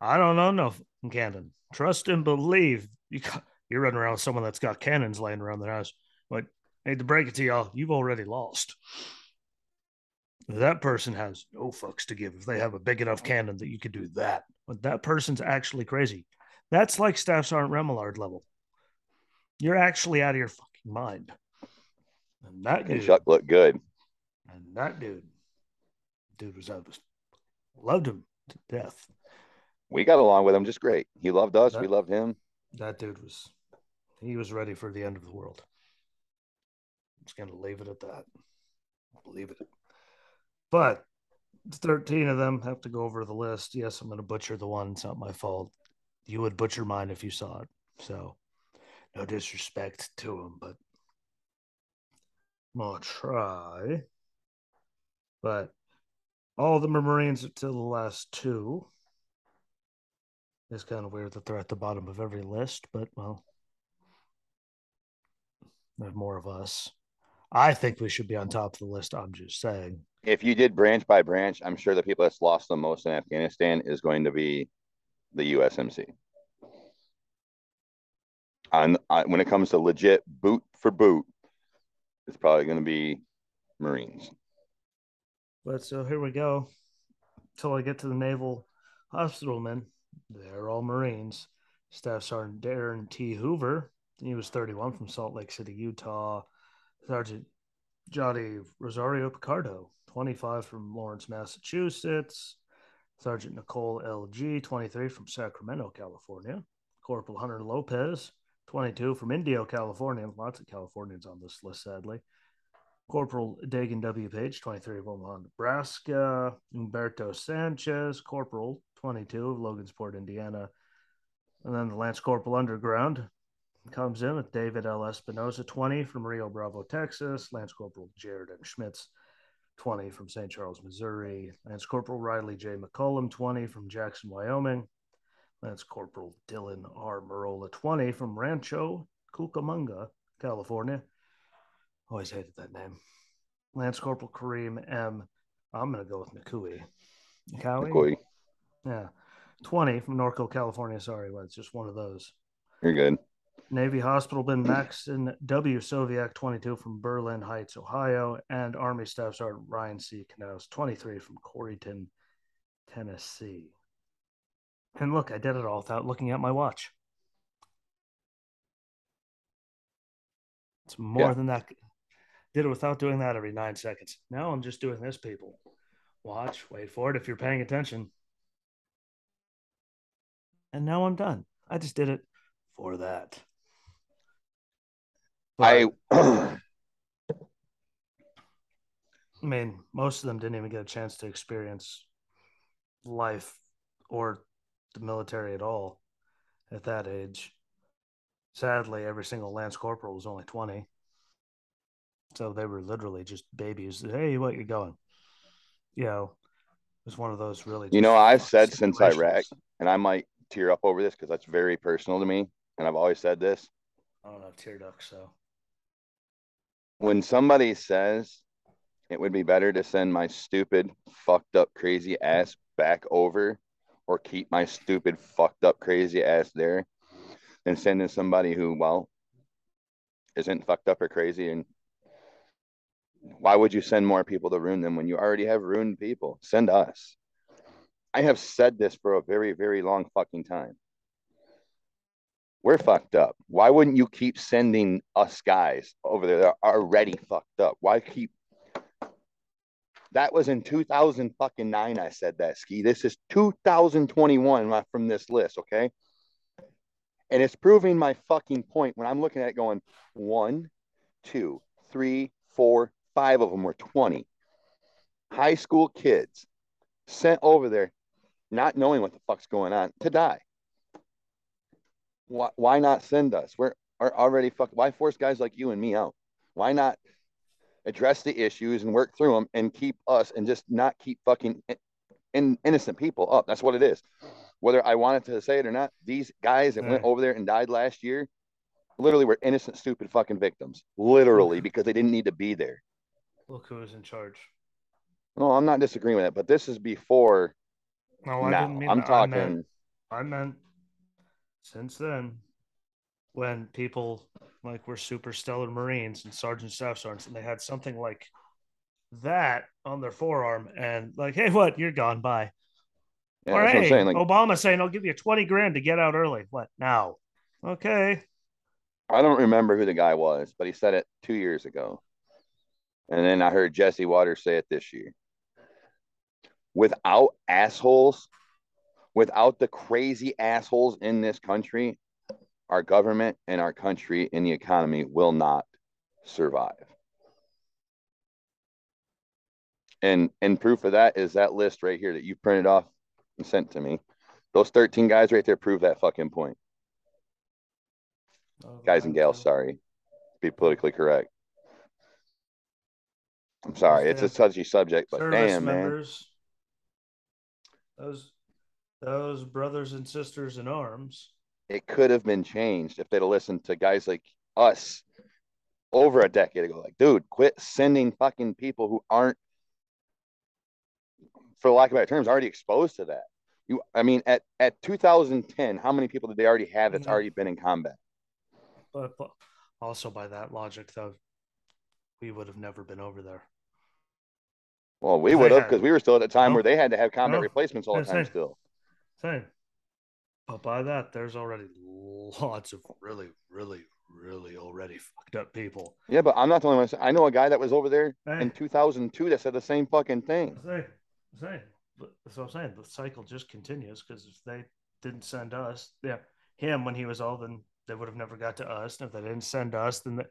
I don't know no cannon. Trust and believe. You you're running around with someone that's got cannons laying around their house. But I hate to break it to y'all, you've already lost. That person has no fucks to give if they have a big enough cannon that you could do that. But that person's actually crazy. That's like Staff Sergeant Remillard level. You're actually out of your fucking mind. And that dude, Chuck looked good. And that dude, dude was out. Loved him to death. We got along with him just great. He loved us. That, we loved him. That dude was, he was ready for the end of the world. I'm just gonna leave it at that. Leave it. But 13 of them have to go over the list. Yes, I'm going to butcher the one. It's not my fault. You would butcher mine if you saw it. So, no disrespect to him, but I'm going to try. But all of them are Marines until the last two. It's kind of weird that they're at the bottom of every list, but well, there's more of us. I think we should be on top of the list. I'm just saying. If you did branch by branch, I'm sure the people that's lost the most in Afghanistan is going to be the USMC. On when it comes to legit boot for boot, it's probably going to be Marines. But so here we go. Until I get to the naval Hospital men. they're all Marines. Staff Sergeant Darin T. Hoover, he was 31 from Salt Lake City, Utah. Sergeant Johnny Rosario Pichardo, 25 from Lawrence, Massachusetts. Sergeant Nicole L. Gee, 23 from Sacramento, California. Corporal Hunter Lopez, 22 from Indio, California. Lots of Californians on this list, sadly. Corporal Daegan W. Page, 23 of Omaha, Nebraska. Humberto Sanchez, Corporal, 22 of Logansport, Indiana. And then the Lance Corporal Underground, comes in with David L. Espinoza, 20 from Rio Bravo, Texas. Lance Corporal Jared M. Schmitz, 20 from St. Charles, Missouri. Lance Corporal Rylee J. McCollum, 20 from Jackson, Wyoming. Lance Corporal Dylan R. Merola, 20 from Rancho Cucamonga, California. Always hated that name. Lance Corporal Kareem M. I'm going to go with Nikoui. Nikoui? Yeah. 20 from Norco, California. Sorry, well, it's just one of those. You're good. Navy Hospital Hospitalman Maxton W. Soviak, 22 from Berlin Heights, Ohio, and Army Staff Sergeant Ryan C. Knauss, 23 from Corryton, Tennessee. And look, I did it all without looking at my watch. It's more yeah. than that. Did it without doing that every nine seconds. Now I'm just doing this, people. Watch, wait for it if you're paying attention. And now I'm done. I just did it for that. But, I I mean, most of them didn't even get a chance to experience life or the military at all at that age. Sadly, every single Lance Corporal was only 20. So they were literally just babies. Hey, what you going? You know, it was one of those really. You know, I've said since Iraq, and I might tear up over this because that's very personal to me, and I've always said this. I don't have tear ducts, so when somebody says it would be better to send my stupid, fucked up, crazy ass back over or keep my stupid, fucked up, crazy ass there than sending somebody who, well, isn't fucked up or crazy. And why would you send more people to ruin them when you already have ruined people? Send us. I have said this for a very, very long fucking time. We're fucked up. Why wouldn't you keep sending us guys over there that are already fucked up? Why keep that was in 2000 fucking nine. I said that ski. This is 2021 from this list, okay? And it's proving my fucking point when I'm looking at it going one, two, three, four, five of them were 20 high school kids sent over there not knowing what the fuck's going on to die. Why, why not send us? We're are already fucked. Why force guys like you and me out? Why not address the issues and work through them and keep us and just not keep fucking in, innocent people up? That's what it is. Whether I wanted to say it or not, these guys that went mm. over there and died last year literally were innocent, stupid fucking victims. Literally, mm. because they didn't need to be there. Look who was in charge. No, I'm not disagreeing with it, but this is before. No, I now. didn't mean I'm that. talking. I meant, I meant since then, when people like were super stellar Marines and Sergeant Staff Sergeants, and they had something like that on their forearm, and like, hey, what? You're gone. Bye. Yeah, All right. Saying, like, Obama saying, "I'll give you twenty grand to get out early." What now? Okay. I don't remember who the guy was, but he said it two years ago. And then I heard Jesse Watters say it this year without assholes, without the crazy assholes in this country, our government and our country and the economy will not survive. And and proof of that is that list right here that you printed off and sent to me. Those 13 guys right there prove that fucking point. Oh, guys and gals, sorry. Be politically correct. I'm sorry, it's a touchy subject, but damn, members, those those brothers and sisters in arms. It could have been changed if they'd have listened to guys like us over a decade ago. Like, dude, quit sending fucking people who aren't, for lack of better terms, already exposed to that. You, I mean, at at 2010, how many people did they already have that's already been in combat? But, but also by that logic, though, we would have never been over there. Well, we would have because we were still at a time no, where they had to have combat no, replacements all the time. Same, still, same. But by that, there's already lots of really, really, really already fucked up people. Yeah, but I'm not the only one. I know a guy that was over there hey. in 2002 that said the same fucking thing. Say, say. So I'm saying the cycle just continues because if they didn't send us, yeah, him when he was old, then they would have never got to us. And if they didn't send us, then they,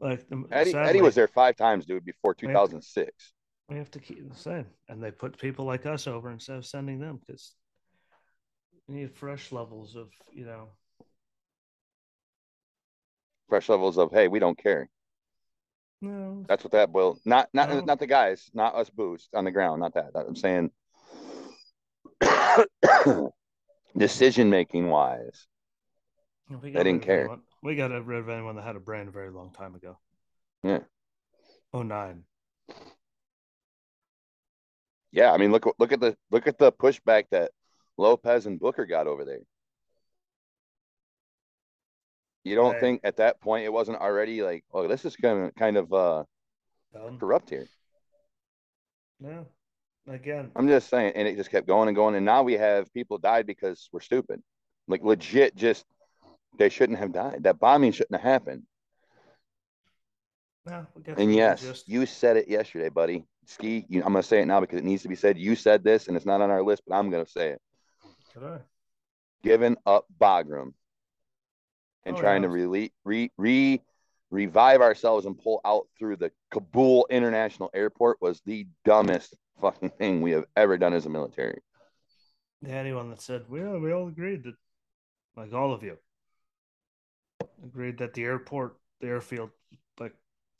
like the, Eddie, sadly, Eddie was there five times, dude, before 2006 we have to keep the same. And they put people like us over instead of sending them because we need fresh levels of, you know, fresh levels of hey, we don't care. No, that's what that will Not not no. not the guys, not us boost on the ground. Not that. I'm saying decision making wise. We they didn't care. We got rid of anyone that had a brain a very long time ago. Yeah. Oh nine yeah, I mean, look look at the look at the pushback that Lopez and Booker got over there. You don't right. think at that point it wasn't already like, oh, this is kind of kind of uh corrupt here. Yeah. Again. I'm just saying, and it just kept going and going. And now we have people died because we're stupid. Like legit just they shouldn't have died. That bombing shouldn't have happened. Yeah, and yes, just... you said it yesterday, buddy. Ski, you, I'm going to say it now because it needs to be said. You said this, and it's not on our list, but I'm going to say it. I? Giving up Bagram and oh, trying yeah. to re, re, re revive ourselves and pull out through the Kabul International Airport was the dumbest fucking thing we have ever done as a military. Yeah, anyone that said, well, we all agreed that, like all of you, agreed that the airport, the airfield, like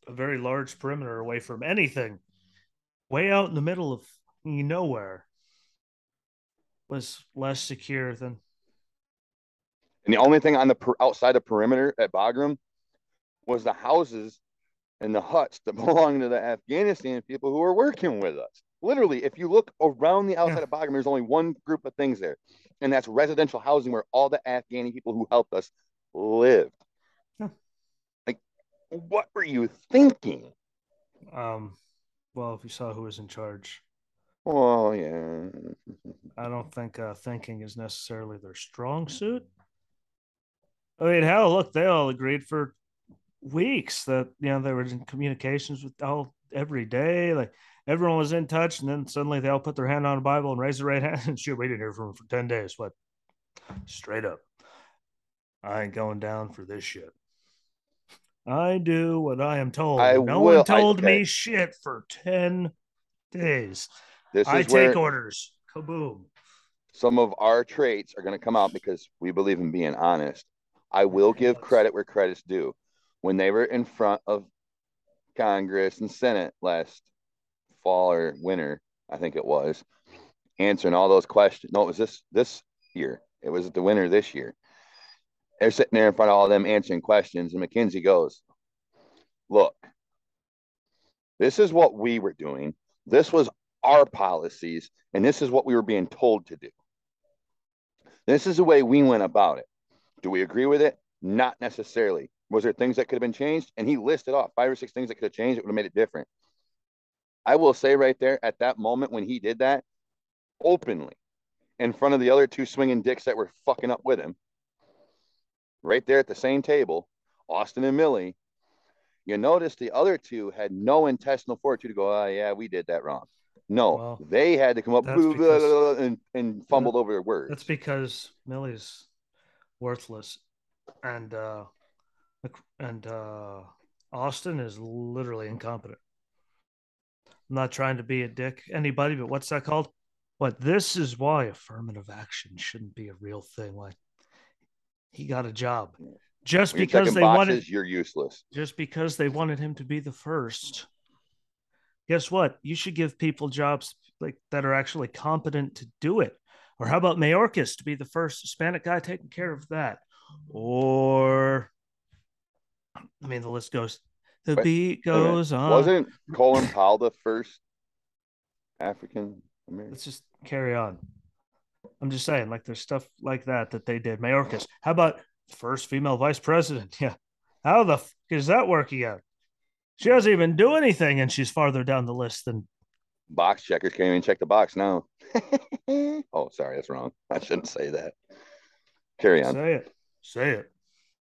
a very large perimeter away from anything way out in the middle of nowhere was less secure than. And the only thing on the per, outside the perimeter at Bagram was the houses and the huts that belonged to the Afghanistan people who were working with us. Literally, if you look around the outside yeah. of Bagram, there's only one group of things there, and that's residential housing where all the Afghani people who helped us lived. Yeah. Like, what were you thinking? Um, well, if you saw who was in charge, Oh yeah. I don't think uh, thinking is necessarily their strong suit. I mean, hell, look, they all agreed for weeks that you know they were in communications with all every day. Like everyone was in touch, and then suddenly they all put their hand on a Bible and raise the right hand and shoot. We didn't hear from them for ten days. What? Straight up, I ain't going down for this shit. I do what I am told. I no will- one told I- me shit for ten days. This I is where take orders. Kaboom. some of our traits are going to come out because we believe in being honest. I will give credit where credit's due. When they were in front of Congress and Senate last fall or winter, I think it was, answering all those questions. No, it was this this year. It was the winter this year. They're sitting there in front of all of them answering questions, and McKenzie goes, "Look, this is what we were doing. This was our policies, and this is what we were being told to do. This is the way we went about it. Do we agree with it? Not necessarily. Was there things that could have been changed? And he listed off five or six things that could have changed. It would have made it different. I will say right there at that moment when he did that openly in front of the other two swinging dicks that were fucking up with him, right there at the same table, Austin and Milley, you notice the other two had no intestinal fortitude to go, oh, yeah, we did that wrong. No, Well, they had to come up that's because- and, and fumbled over their words. That's because Milley's worthless, and uh, and uh, Austin is literally incompetent. I'm not trying to be a dick anybody, but what's that called? But this is why affirmative action shouldn't be a real thing. Like he got a job just When because they boxes, wanted you're useless. just because they wanted him to be the first. Guess what? You should give people jobs like that are actually competent to do it. Or how about Mayorkas to be the first Hispanic guy taking care of that? Or I mean the list goes the Wait, beat Wait a goes on. Wasn't Colin Powell the first African American? Let's just carry on. I'm just saying, like there's stuff like that that they did. Mayorkas. How about first female vice president? Yeah. How the f- is that working out? She doesn't even do anything, and she's farther down the list than Box checkers can't even check the box now. oh, sorry, that's wrong. I shouldn't say that. Carry on. Say it. Say it.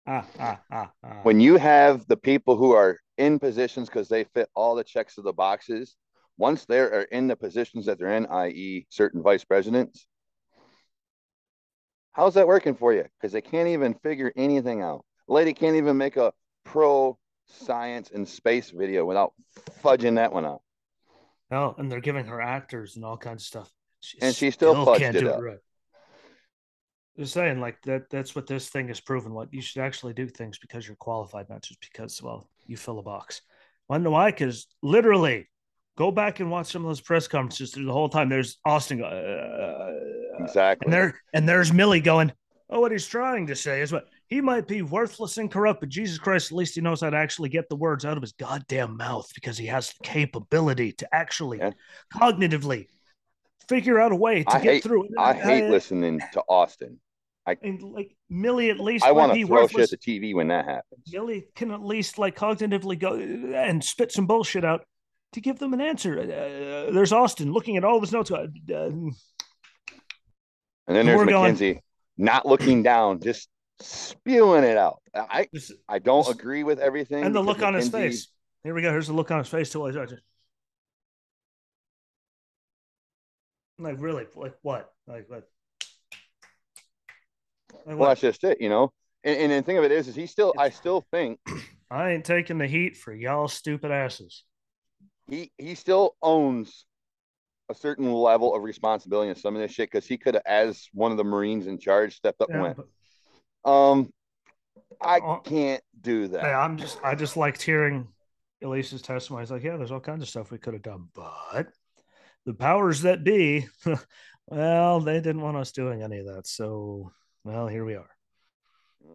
Ah, ah, ah, ah. When you have the people who are in positions because they fit all the checks of the boxes, once they are in the positions that they're in, i.e., certain vice presidents, how's that working for you? Because they can't even figure anything out. Lady can't even make a pro science and space video without fudging that one up. No, and they're giving her actors and all kinds of stuff. And she still fudged can't it do up. it right. Just saying, like that. That's what this thing has proven. What you should actually do things because you're qualified, not just because well you fill a box. Wonder why? Because literally, go back and watch some of those press conferences through the whole time. There's Austin, uh, Exactly. and there and there's Milley going, "Oh, what he's trying to say is what he might be worthless and corrupt, but Jesus Christ, at least he knows how to actually get the words out of his goddamn mouth because he has the capability to actually Yeah. cognitively figure out a way to I get hate- through it." I hate listening to Austin. I and like Milley, at least I want to throw shit at the TV when that happens. Milley can at least like cognitively go and spit some bullshit out to give them an answer. Uh, there's Austin looking at all of his notes. Uh, And then there's We're going- not looking down, just spewing it out. I I don't agree with everything. and the look on his face. Here we go. Here's the look on his face too. Like, like really, like what? Like what? Like Well, what? that's just it, you know. And, and the thing of it is, is he still? I still think I ain't taking the heat for y'all stupid asses. he he still owns a certain level of responsibility in some of this shit because he could have, as one of the Marines in charge, stepped up and went, but- um, I Uh, can't do that. Yeah, I'm just I just liked hearing Elise's testimony. He's like, yeah, there's all kinds of stuff we could have done, but the powers that be, well, they didn't want us doing any of that. So, well, here we are.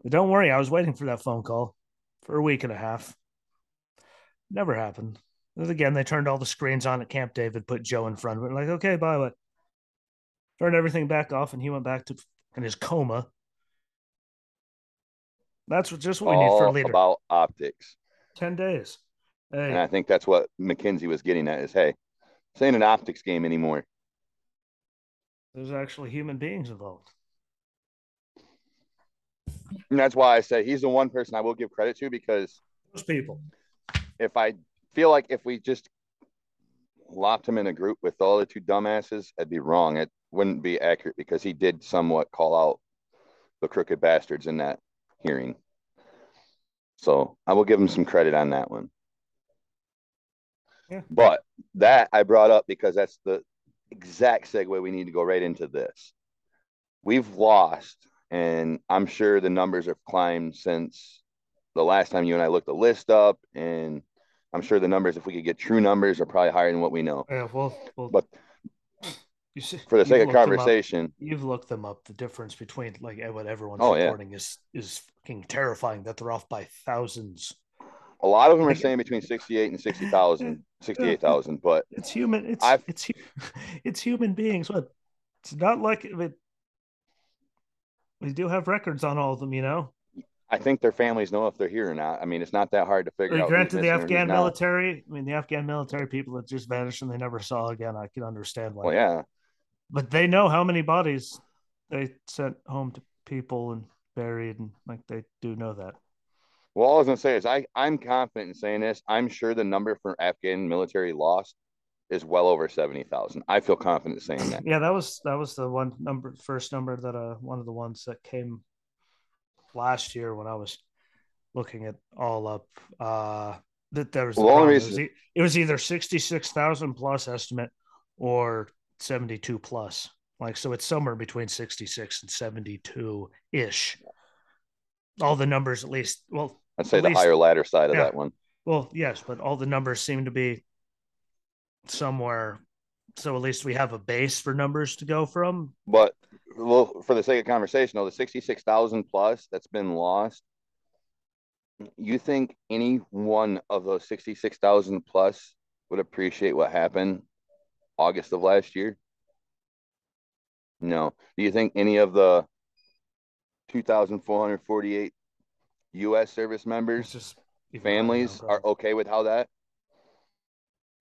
But don't worry, I was waiting for that phone call for a week and a half. Never happened. And again, they turned all the screens on at Camp David, put Joe in front of it, like, okay, bye, what? Turned everything back off, and he went back to in his coma. That's what, just what we need for a All leader. about optics. 10 days. Hey, And I think that's what McKenzie was getting at is hey, This ain't an optics game anymore. There's actually human beings involved. And that's why I say he's the one person I will give credit to because those people. If I feel like if we just lopped him in a group with all the two dumbasses, I'd be wrong. It wouldn't be accurate because he did somewhat call out the crooked bastards in that hearing. So I will give him some credit on that one. Yeah. But that I brought up because that's the exact segue we need to go right into this. We've lost, and I'm sure the numbers have climbed since the last time you and I looked the list up, and I'm sure the numbers, if we could get true numbers, are probably higher than what we know. Yeah, well, well But you see, for the sake of up. conversation, You've looked them up. The difference between like eh, what everyone's Oh, yeah. reporting is is fucking terrifying. That they're off by thousands. a lot of them are saying between 68 and 60,000, 68,000. But It's human. It's I've- it's it's human beings. What? It's not like it, we do have records on all of them. You know. I think their families know if they're here or not. I mean, it's not that hard to figure out. Granted, the missing or who's Afghan military. I mean, the Afghan military people that just vanished and they never saw again. I can understand why. Well, yeah. But they know how many bodies they sent home to people and buried, and like they do know that. Well, all I was gonna say is I I'm confident in saying this. I'm sure the number for Afghan military lost is well over seventy thousand. I feel confident saying that. Yeah, that was that was the one number first number that uh one of the ones that came last year when I was looking it all up. Uh that there was, Well, the only it, was reason- e- it was either sixty six thousand plus estimate or seventy two plus. Like so, it's somewhere between sixty six and seventy two ish. All the numbers, at least, well, I'd say the least- higher ladder side of that one. well, yes, but all the numbers seem to be somewhere. So at least we have a base for numbers to go from. But well, for the sake of conversation, though, the sixty-six thousand plus that's been lost. You think any one of those sixty-six thousand plus would appreciate what happened August of last year? No. Do you think any of the two thousand four hundred forty-eight U.S. service members just families are okay with how that?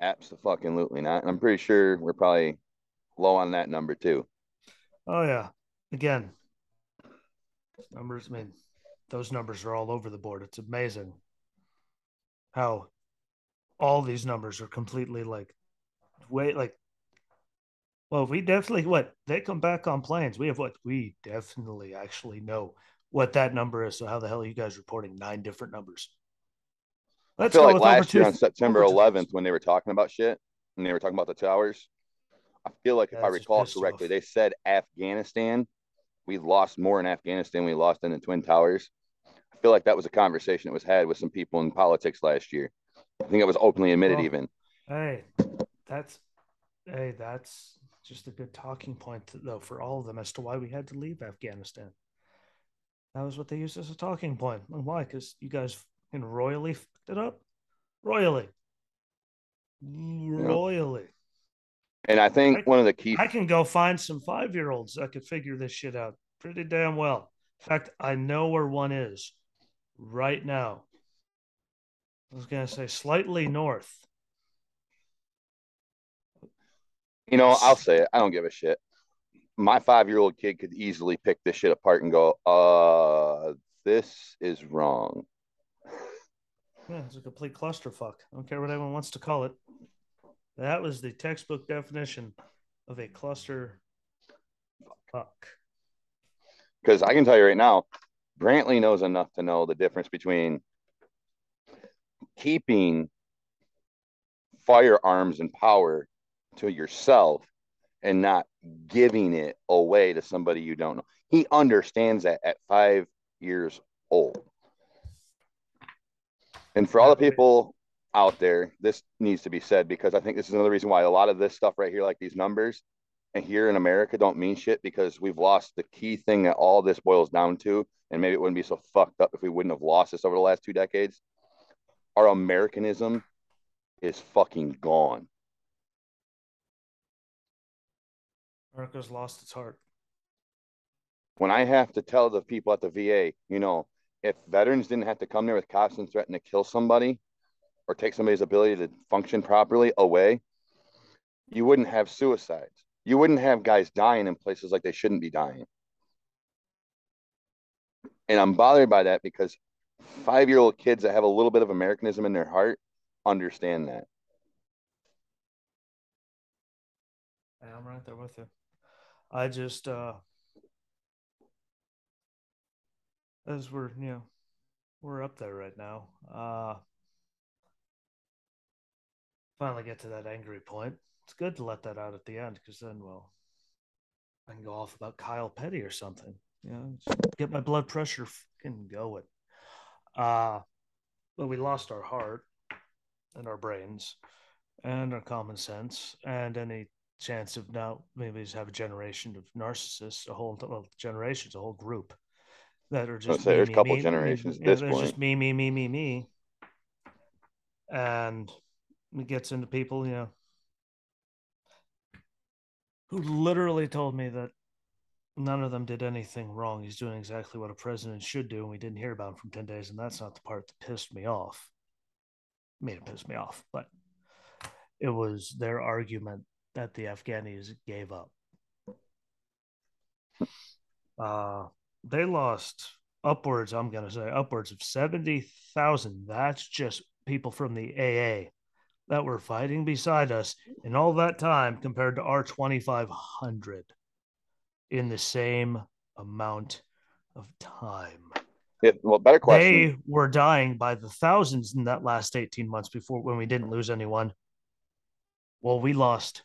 Absolutely not. And I'm pretty sure we're probably low on that number too. Oh yeah. Again, numbers. I mean, those numbers are all over the board. It's amazing how all these numbers are completely like way like. Well, we definitely what they come back on planes. We have what we definitely actually know what that number is. So how the hell are you guys reporting nine different numbers? I feel like last year two- on September 11th when they were talking about shit and they were talking about the towers. I feel like if I That's recall correctly, off. they said Afghanistan. We lost more in Afghanistan. We lost in the Twin Towers. I feel like that was a conversation that was had with some people in politics last year. I think it was openly admitted Well, even. Hey, that's hey, that's just a good talking point though for all of them as to why we had to leave Afghanistan. That was what they used as a talking point. And why? Because you guys fucking royally fucked it up. Royally. Royally. And I think I- one of the key I can go find some five year olds that could figure this shit out pretty damn well. In fact, I know where one is right now. I was gonna say slightly north. You know, I'll say it. I don't give a shit. My five year old kid could easily pick this shit apart and go, uh, this is wrong. Yeah, it's a complete clusterfuck. I don't care what anyone wants to call it. That was the textbook definition of a cluster fuck. Because I can tell you right now, Brantley knows enough to know the difference between keeping firearms and power to yourself and not giving it away to somebody you don't know. He understands that at five years old. And for all the people out there, this needs to be said because I think this is another reason why a lot of this stuff right here, like these numbers, and here in America don't mean shit because we've lost the key thing that all this boils down to. And maybe it wouldn't be so fucked up if we wouldn't have lost this over the last two decades. Our Americanism is fucking gone. America's lost its heart. When I have to tell the people at the VA, you know, if veterans didn't have to come there with cops and threaten to kill somebody or take somebody's ability to function properly away, you wouldn't have suicides. You wouldn't have guys dying in places like they shouldn't be dying. And I'm bothered by that because five year old kids that have a little bit of Americanism in their heart understand that. I'm right there with you. I just, uh, as we're, you know, we're up there right now. Uh, finally get to that angry point. It's good to let that out at the end because then, well, I can go off about Kyle Petty or something. You know, get my blood pressure fucking going. Uh, but we lost our heart and our brains and our common sense and any chance of now maybe just have a generation of narcissists, a whole well, generations, a whole group that are just say me, there's a couple me, generations me, at this there's point. just me, me, me, me, me, and it gets into people, you know, who literally told me that none of them did anything wrong. He's doing exactly what a president should do, and we didn't hear about him from ten days, and that's not the part that pissed me off. Made it piss me off, but it was their argument that the Afghanis gave up. Uh, they lost upwards, I'm going to say, upwards of 70,000. That's just people from the AA that were fighting beside us in all that time compared to our 2,500 in the same amount of time. Yeah, well, better question. They were dying by the thousands in that last 18 months before when we didn't lose anyone. Well, we lost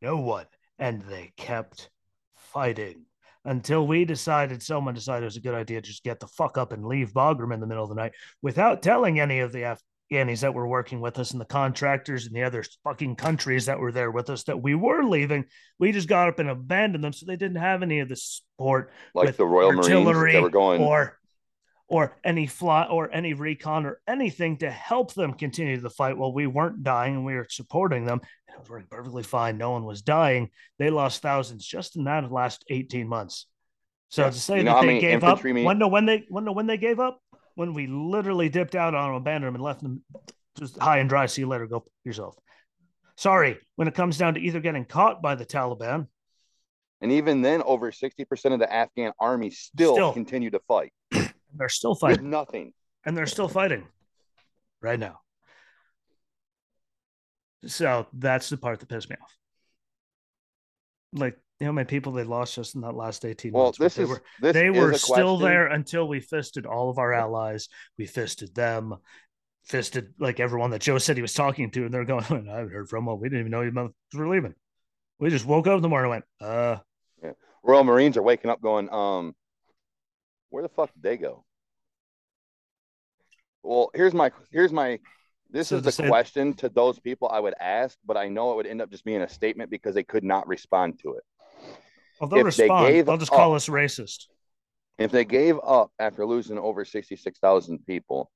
no one, and they kept fighting until we decided, someone decided it was a good idea to just get the fuck up and leave Bagram in the middle of the night without telling any of the Afghanis that were working with us and the contractors and the other fucking countries that were there with us that we were leaving. We just got up and abandoned them so they didn't have any of the support like the Royal Marines that were going or or any fly or any recon or anything to help them continue the fight while we weren't dying and we were supporting them. It was working perfectly fine. No one was dying. They lost thousands just in that last 18 months. So yeah. to say you that they gave up, mean? when, no, when they when, no, when they gave up, when we literally dipped out on them, abandoned them, and left them just high and dry. See you later. Go yourself. Sorry, when it comes down to either getting caught by the Taliban, and even then, over 60% of the Afghan army still, still. continue to fight. They're still fighting. With nothing. And they're still fighting right now. So that's the part that pissed me off. Like, you know, how many people they lost just in that last 18 well, months. This they is, were, this they is were still question. there until we fisted all of our allies. We fisted them, fisted like everyone that Joe said he was talking to, and they're going, I haven't heard from them. We didn't even know you were leaving. We just woke up in the morning and went, uh, yeah. Royal Marines are waking up going, um, where the fuck did they go? Well, here's my here's my this so is the question to those people I would ask, but I know it would end up just being a statement because they could not respond to it. Well, they'll if respond. They they'll just call us racist. If they gave up after losing over 66,000 people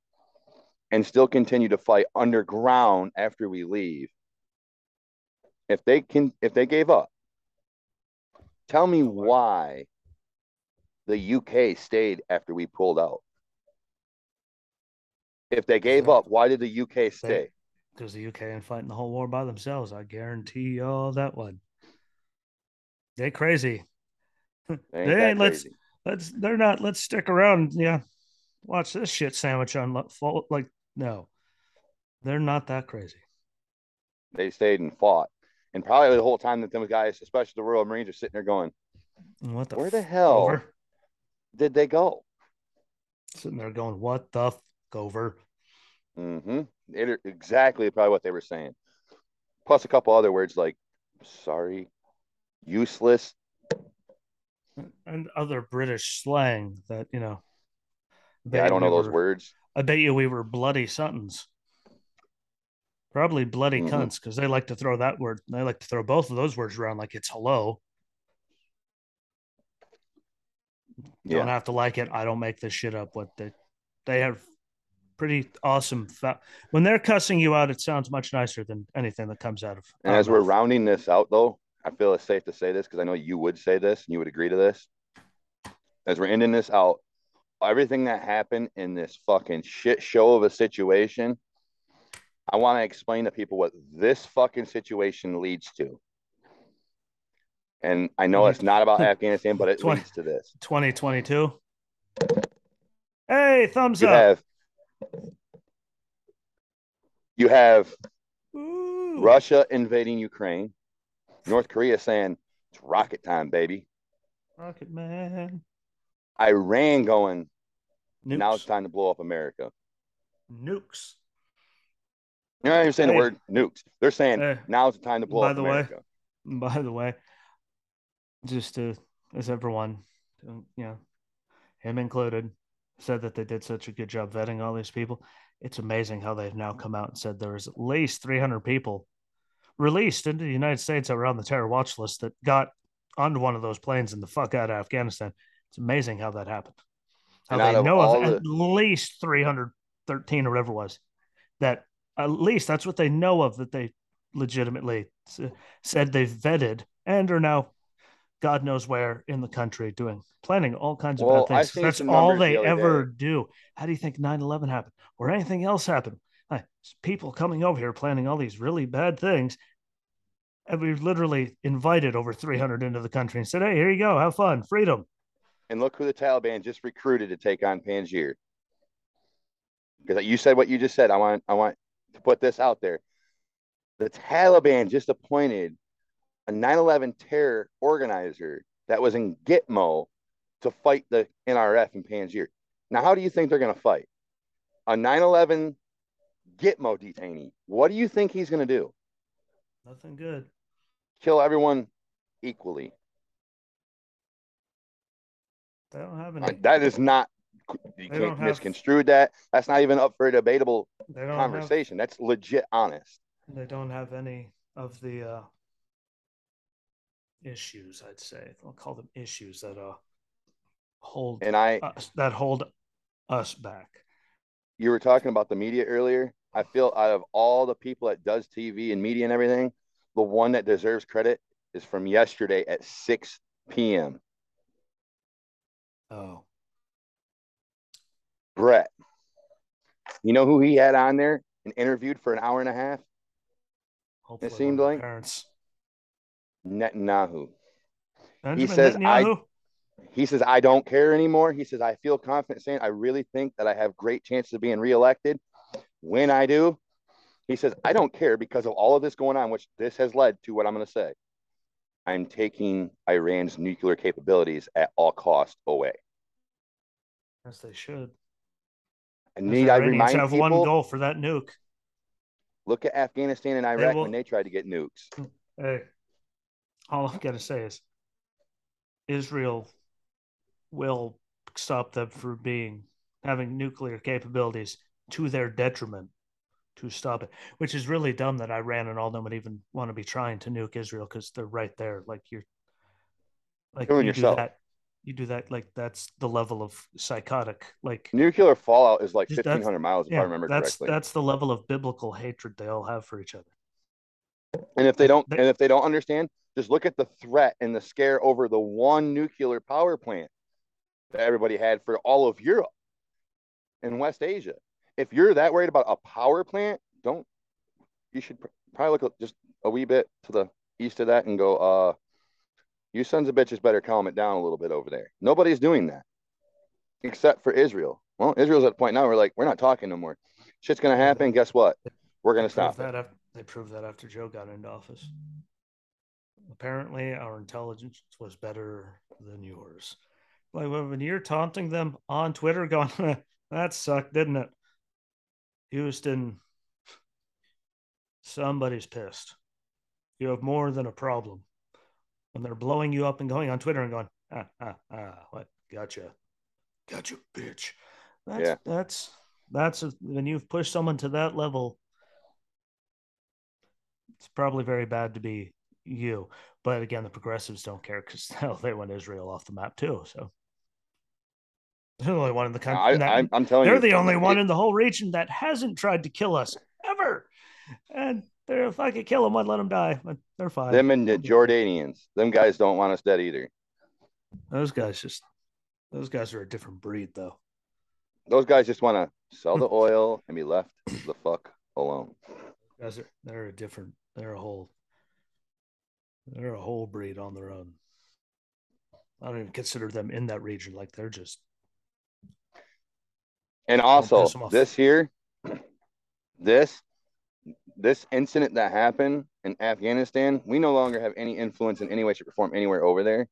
and still continue to fight underground after we leave, if they can if they gave up, tell me why the UK stayed after we pulled out. If they gave up, why did the UK stay? Because the UK ain't fighting the whole war by themselves. I guarantee you all that one. They crazy. They ain't, they ain't let's crazy. let's they're not let's stick around. Yeah. Watch this shit sandwich on like no. They're not that crazy. They stayed and fought. And probably the whole time that them guys, especially the Royal Marines, are sitting there going, What the where the hell over? Did they go? Sitting there going, What the over. Mm-hmm. It, exactly probably what they were saying. Plus a couple other words like sorry, useless. And other British slang that, you know. Yeah, I don't know we those were, words. I bet you we were bloody somethings. Probably bloody mm-hmm. cunts because they like to throw that word. They like to throw both of those words around like it's hello. Yeah. Don't have to like it. I don't make this shit up. What they they have pretty awesome. Fa- when they're cussing you out, it sounds much nicer than anything that comes out of. And as we're rounding this out, though, I feel it's safe to say this because I know you would say this and you would agree to this. As we're ending this out, everything that happened in this fucking shit show of a situation I want to explain to people what this fucking situation leads to. And I know it's not about Afghanistan, but it 20 leads to this. 2022. Hey, thumbs You up. have you have Ooh. Russia invading Ukraine, North Korea saying it's rocket time, baby. Rocket Man. Iran going, Nukes. now it's time to blow up America. Nukes. You're not even saying Hey. the word nukes. They're saying Hey. now's the time to blow By up the way, America. By the way, just to, as everyone, um, you know, him included, said that they did such a good job vetting all these people. It's amazing how they've now come out and said there was at least 300 people released into the United States that were on the terror watch list that got onto one of those planes and the fuck out of Afghanistan. It's amazing how that happened. How And they know of all at least 313 or whatever it was. That at least that's what they know of that they legitimately said they've vetted and are now God knows where in the country doing planning all kinds of Well, bad things. That's all they the ever day. do. How do you think 9-11 happened or anything else happened? It's people coming over here planning all these really bad things. And we literally invited over 300 into the country and said, hey, here you go. Have fun. Freedom. And look who the Taliban just recruited to take on Panjshir. Because you said what you just said. I want I want to put this out there. The Taliban just appointed a 9/11 terror organizer that was in Gitmo to fight the NRF in Panjshir. Now, how do you think they're going to fight? A 9/11 Gitmo detainee. What do you think he's going to do? Nothing good. Kill everyone equally. They don't have Uh, any. That is not. You They can't have- misconstrue that. That's not even up for a debatable don't have conversation. That's legit honest. they don't have any of the uh issues i'd say i'll call them issues that uh hold And I, us that hold us back you were talking about the media earlier. I feel out of all the people that does TV and media and everything, the one that deserves credit is from yesterday at 6 p.m. oh Bret. You know who he had on there and interviewed for an hour and a half? hopefully seemed of the like- parents Netanyahu. Benjamin says, I- He says, I don't care anymore. He says, I feel confident saying, I really think that I have great chances of being reelected. When I do, he says, I don't care because of all of this going on, which this has led to what I'm going to say. I'm taking Iran's nuclear capabilities at all cost away. yes they should And need I remind have people, one goal for that nuke look at Afghanistan and Iraq will- when they tried to get nukes. hey all i'm gonna say is israel will stop them from being having nuclear capabilities to their detriment to stop it which is really dumb that iran and all them would even want to be trying to nuke israel because they're right there like you're like you do that you do that like that's the level of psychotic like Nuclear fallout is like 1,500 miles, if I remember that's correctly. that's the level of biblical hatred they all have for each other And if they don't, They- and if they don't understand, just look at the threat and the scare over the one nuclear power plant that everybody had for all of Europe and West Asia. If you're that worried about a power plant, don't. You should pr- probably look just a wee bit to the east of that and go. Uh, you sons of bitches better calm it down a little bit over there. Nobody's doing that, except for Israel. Well, Israel's at a point now where we're like we're not talking no more. Shit's gonna happen. Guess what? We're gonna stop that af- they proved that after Joe got into office. Apparently, our intelligence was better than yours. Like when you're taunting them on Twitter, going, "That sucked, didn't it?" Houston, somebody's pissed. You have more than a problem. When they're blowing you up and going on Twitter and going, "Ah, ah, ah, what? Gotcha, gotcha, bitch." That's Yeah. that's that's a, when you've pushed someone to that level it's probably very bad to be you. But again, the progressives don't care because hell, they want Israel off the map too. So they're the only one in the country. I'm, I'm telling you they're the only one in the whole region that hasn't tried to kill us ever. And they're if I could kill them, I'd let them die. But they're fine. them and the Jordanians. Them guys don't want us dead either. those guys just those guys are a different breed, though. Those guys just want to sell the oil and be left the fuck alone. Guys are, they're a different. They're a whole. They're a whole breed on their own. I don't even consider them in that region. Like they're just. And also, this here, this this incident that happened in Afghanistan, we no longer have any influence in any way, shape, or form anywhere over there.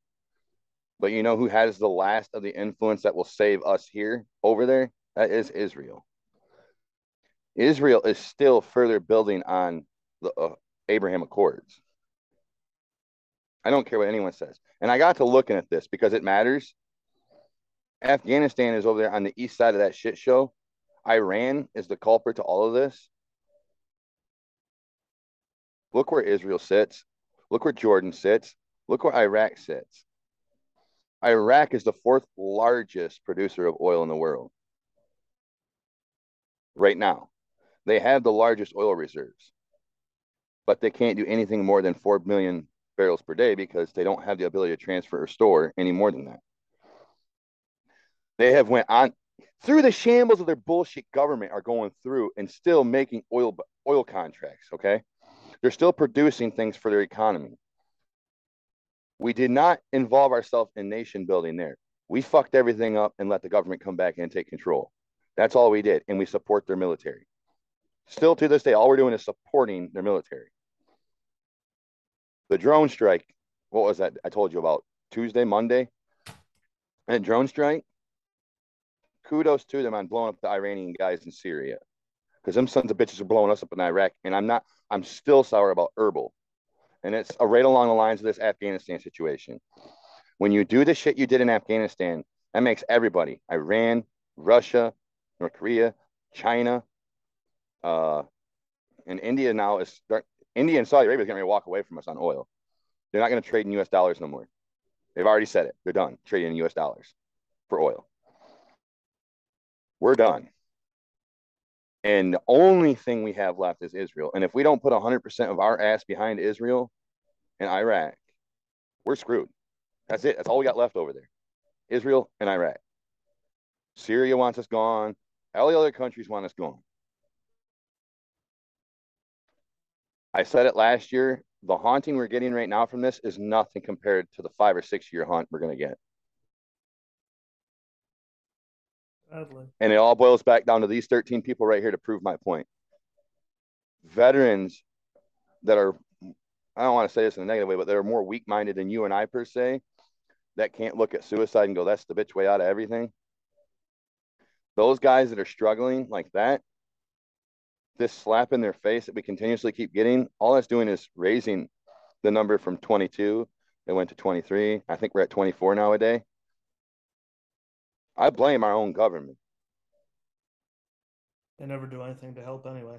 But you know who has the last of the influence that will save us here over there? That is Israel. Israel is still further building on the uh, Abraham Accords. I don't care what anyone says. And I got to looking at this because it matters. Afghanistan is over there on the east side of that shit show. Iran is the culprit to all of this. Look where Israel sits. Look where Jordan sits. Look where Iraq sits. Iraq is the fourth largest producer of oil in the world right now. They have the largest oil reserves, but they can't do anything more than 4 million barrels per day because they don't have the ability to transfer or store any more than that. They have went on through the shambles of their bullshit government are going through and still making oil oil contracts, okay? They're still producing things for their economy. We did not involve ourselves in nation building there. We fucked everything up and let the government come back and take control. That's all we did. And we support their military. Still to this day, all we're doing is supporting their military. The drone strike, what was that? I told you about Tuesday, Monday. And drone strike, kudos to them on blowing up the Iranian guys in Syria. Because them sons of bitches are blowing us up in Iraq. And I'm not, I'm still sour about Erbil, And it's right along the lines of this Afghanistan situation. When you do the shit you did in Afghanistan, that makes everybody, Iran, Russia, North Korea, China, uh, and India now is start, India and Saudi Arabia is going to walk away from us on oil. They're not going to trade in U.S. dollars no more. They've already said it. They're done trading in U.S. dollars for oil. We're done. And the only thing we have left is Israel. And if we don't put 100% of our ass behind Israel and Iraq, we're screwed. That's it. That's all we got left over there. Israel and Iraq. Syria wants us gone. All the other countries want us gone. I said it last year. The haunting we're getting right now from this is nothing compared to the five or six year haunt we're going to get. Sadly. And it all boils back down to these 13 people right here to prove my point. Veterans that are, I don't want to say this in a negative way, but they're more weak minded than you and I per se, that can't look at suicide and go, that's the bitch way out of everything. Those guys that are struggling like that, this slap in their face that we continuously keep getting, all that's doing is raising the number from 22. It went to 23. I think we're at 24 nowadays. I blame our own government. They never do anything to help anyway.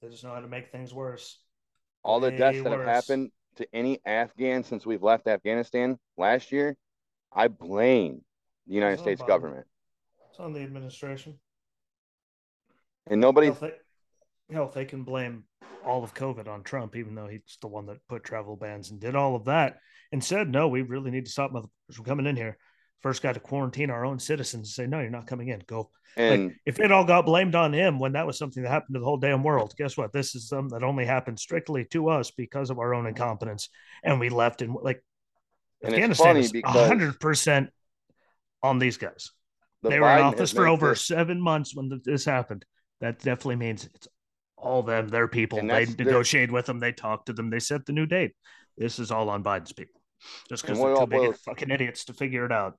They just know how to make things worse. All the deaths that have happened to any Afghan since we've left Afghanistan last year, I blame the United States government. It's on the administration. And nobody hell, they can blame all of COVID on Trump, even though he's the one that put travel bans and did all of that and said, no, we really need to stop motherfuckers from coming in here. First got to quarantine our own citizens and say, no, you're not coming in. Go. And like, if it all got blamed on him when that was something that happened to the whole damn world, guess what? This is something that only happened strictly to us because of our own incompetence. And we left in like and Afghanistan is hundred percent on these guys. The they were in office for over this. seven months when this happened. That definitely means it's all them, their people. They negotiated with them. They talked to them. They set the new date. This is all on Biden's people. Just because they're too big fucking idiots to figure it out.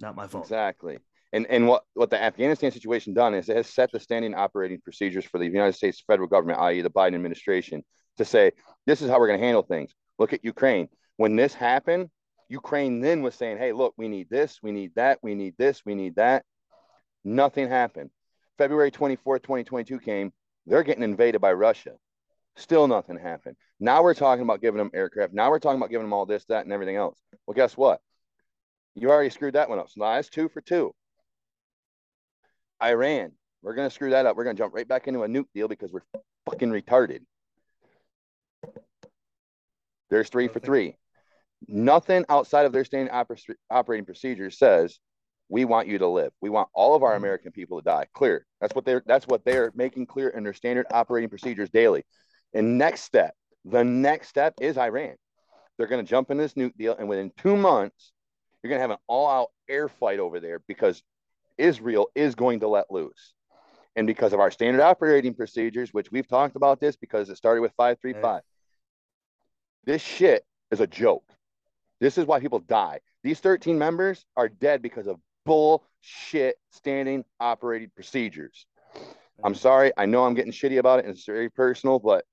Not my fault. Exactly. And and what, what the Afghanistan situation done is it has set the standing operating procedures for the United States federal government, i.e., the Biden administration, to say this is how we're going to handle things. Look at Ukraine. When this happened, Ukraine then was saying, "Hey, look, we need this, we need that, we need this, we need that." Nothing happened. February 24th, 2022 came. They're getting invaded by Russia. Still nothing happened. Now we're talking about giving them aircraft. Now we're talking about giving them all this, that, and everything else. Well, guess what? You already screwed that one up. So now that's two for two. Iran, we're going to screw that up. We're going to jump right back into a nuke deal because we're fucking retarded. There's three for three. Nothing outside of their standard oper- operating procedures says We want you to live. We want all of our mm-hmm. American people to die. Clear. That's what they're that's what they're making clear in their standard operating procedures daily. And next step, the next step is Iran. They're going to jump in this nuke deal, and within two months, you're going to have an all-out air fight over there because Israel is going to let loose. And because of our standard operating procedures, which we've talked about this because it started with 535, right. this shit is a joke. This is why people die. These 13 members are dead because of bullshit standing operating procedures. I'm sorry. I know I'm getting shitty about it and it's very personal, but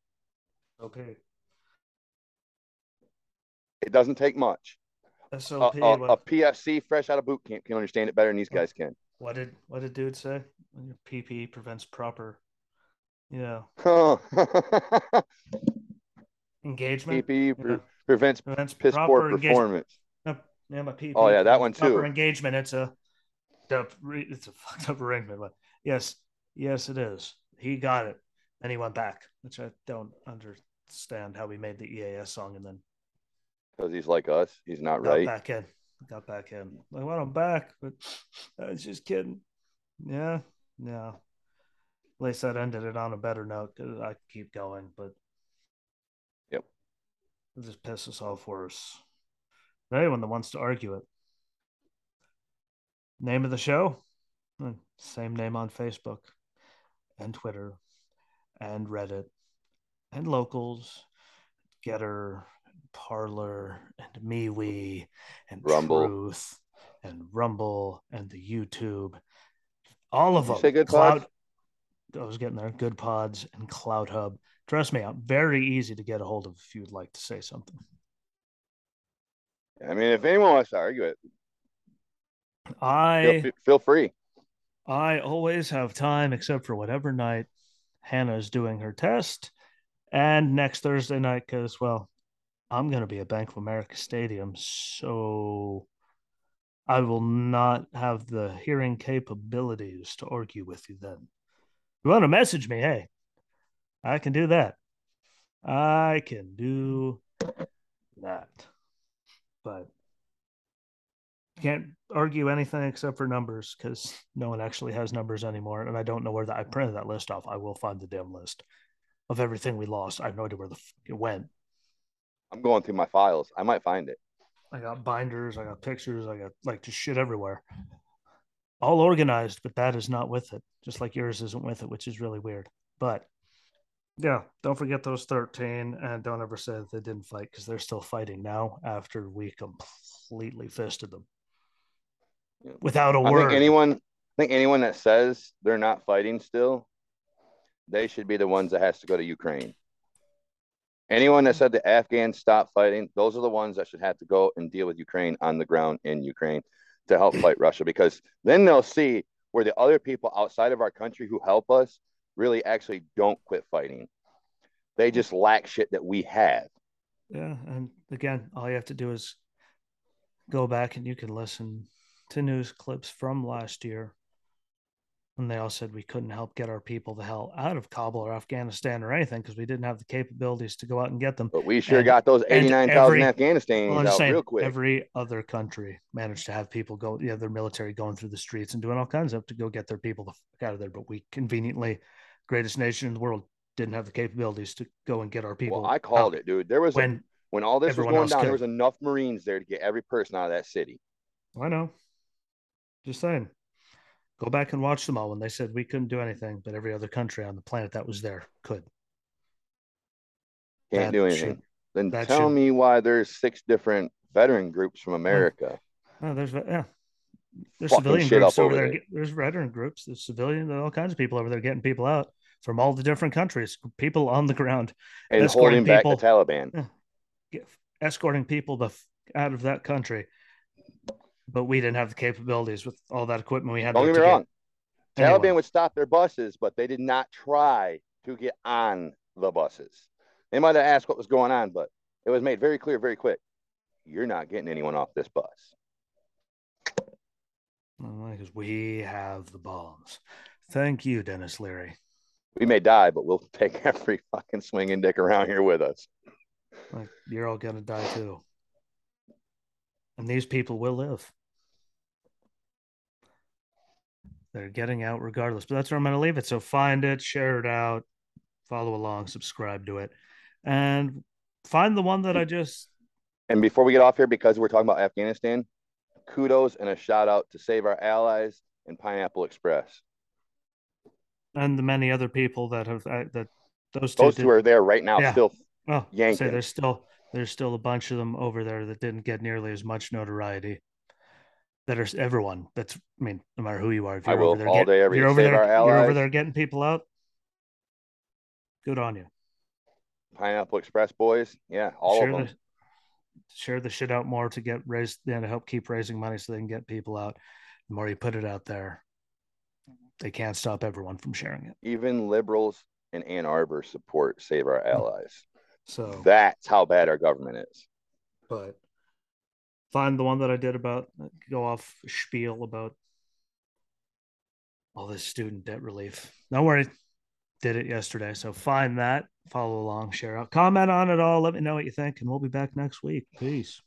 okay. It doesn't take much. SOP, a, a, a, PFC fresh out of boot camp can understand it better than these guys can. What did what did dude say? When your PP prevents proper, you yeah. engagement. PP pre- prevents, prevents piss poor performance. Yeah, my PP. Oh yeah, that one too. Proper engagement. It's a, it's a fucked up arrangement, but yes, yes, it is. He got it, and he went back, which I don't understand how we made the EAS song and then because he's like us. He's not got right. Back in, got back in. I want him back, but I was just kidding. Yeah, yeah. At least that ended it on a better note. Cause I keep going, but yep, it just pisses off worse. anyone that wants to argue it. Name of the show? Hmm, same name on Facebook and Twitter and Reddit and locals, Gettr, Parler, and MeWe and Rumble. Truth and Rumble and the YouTube. All of Did them. good Cloud. pods? I was getting there. Goodpods and Cloud Hub. Trust me, I'm very easy to get a hold of if you'd like to say something. I mean, if anyone wants to argue it, I feel, feel free. I always have time except for whatever night Hannah is doing her test and next Thursday night because well I'm going to be at Bank of America Stadium, so I will not have the hearing capabilities to argue with you then. If you want to message me, hey, I can do that. I can do that. But can't argue anything except for numbers because no one actually has numbers anymore. And I don't know where that I printed that list off. I will find the damn list of everything we lost. I have no idea where the it went. I'm going through my files. I might find it. I got binders, I got pictures, I got like just shit everywhere. All organized, but that is not with it. Just like yours isn't with it, which is really weird. But yeah, don't forget those 13 and don't ever say that they didn't fight because they're still fighting now after we completely fisted them. Without a I word. Think anyone I think anyone that says they're not fighting still, they should be the ones that has to go to Ukraine. Anyone that said the Afghans stop fighting, those are the ones that should have to go and deal with Ukraine on the ground in Ukraine to help fight Russia because then they'll see where the other people outside of our country who help us really actually don't quit fighting. They just lack shit that we have. Yeah. And again, all you have to do is go back and you can listen to news clips from last year and they all said we couldn't help get our people the hell out of Kabul or Afghanistan or anything because we didn't have the capabilities to go out and get them. But we sure and, got those 89,000 Afghanistans well, out saying, real quick. Every other country managed to have people go, yeah, their military going through the streets and doing all kinds of to go get their people the fuck out of there. But we conveniently, greatest nation in the world, didn't have the capabilities to go and get our people. Well, I called it, dude. There was when a, when all this was going down, could. there was enough Marines there to get every person out of that city. I know. Just saying. Go back and watch them all when they said we couldn't do anything, but every other country on the planet that was there could. Can't that do anything. Should, then tell should, me why there's six different veteran groups from America. Oh, there's yeah. There's Fucking civilian groups over, there. there. There's veteran groups. There's civilian. There's all kinds of people over there getting people out from all the different countries. People on the ground and holding people, back the Taliban. Yeah, escorting people the, out of that country but we didn't have the capabilities with all that equipment we had. Don't get me wrong. Anyway. Taliban would stop their buses, but they did not try to get on the buses. They might have asked what was going on, but it was made very clear, very quick. You're not getting anyone off this bus. Because we have the bombs. Thank you, Denis Leary. We may die, but we'll take every fucking swinging dick around here with us. Like you're all gonna die too, and these people will live. They're getting out regardless. But that's where I'm going to leave it. So find it, share it out, follow along, subscribe to it, and find the one that I just. And before we get off here, because we're talking about Afghanistan, kudos and a shout out to Save Our Allies and Pineapple Express. And the many other people that have uh, that those two, those two are there right now, yeah. still well, yanking. Say there's still there's still a bunch of them over there that didn't get nearly as much notoriety. That are everyone. That's I mean, no matter who you are, if you're I will over there all get, day every you're over there, you're over there getting people out. Good on you. Pineapple Express boys, yeah, all share of them. The, share the shit out more to get raised, yeah, to help keep raising money so they can get people out. The more you put it out there, they can't stop everyone from sharing it. Even liberals in Ann Arbor support Save Our mm. Allies. So that's how bad our government is. But find the one that I did about go off spiel about all this student debt relief. Don't worry, did it yesterday. So find that, follow along, share out, comment on it all. Let me know what you think, and we'll be back next week. Peace.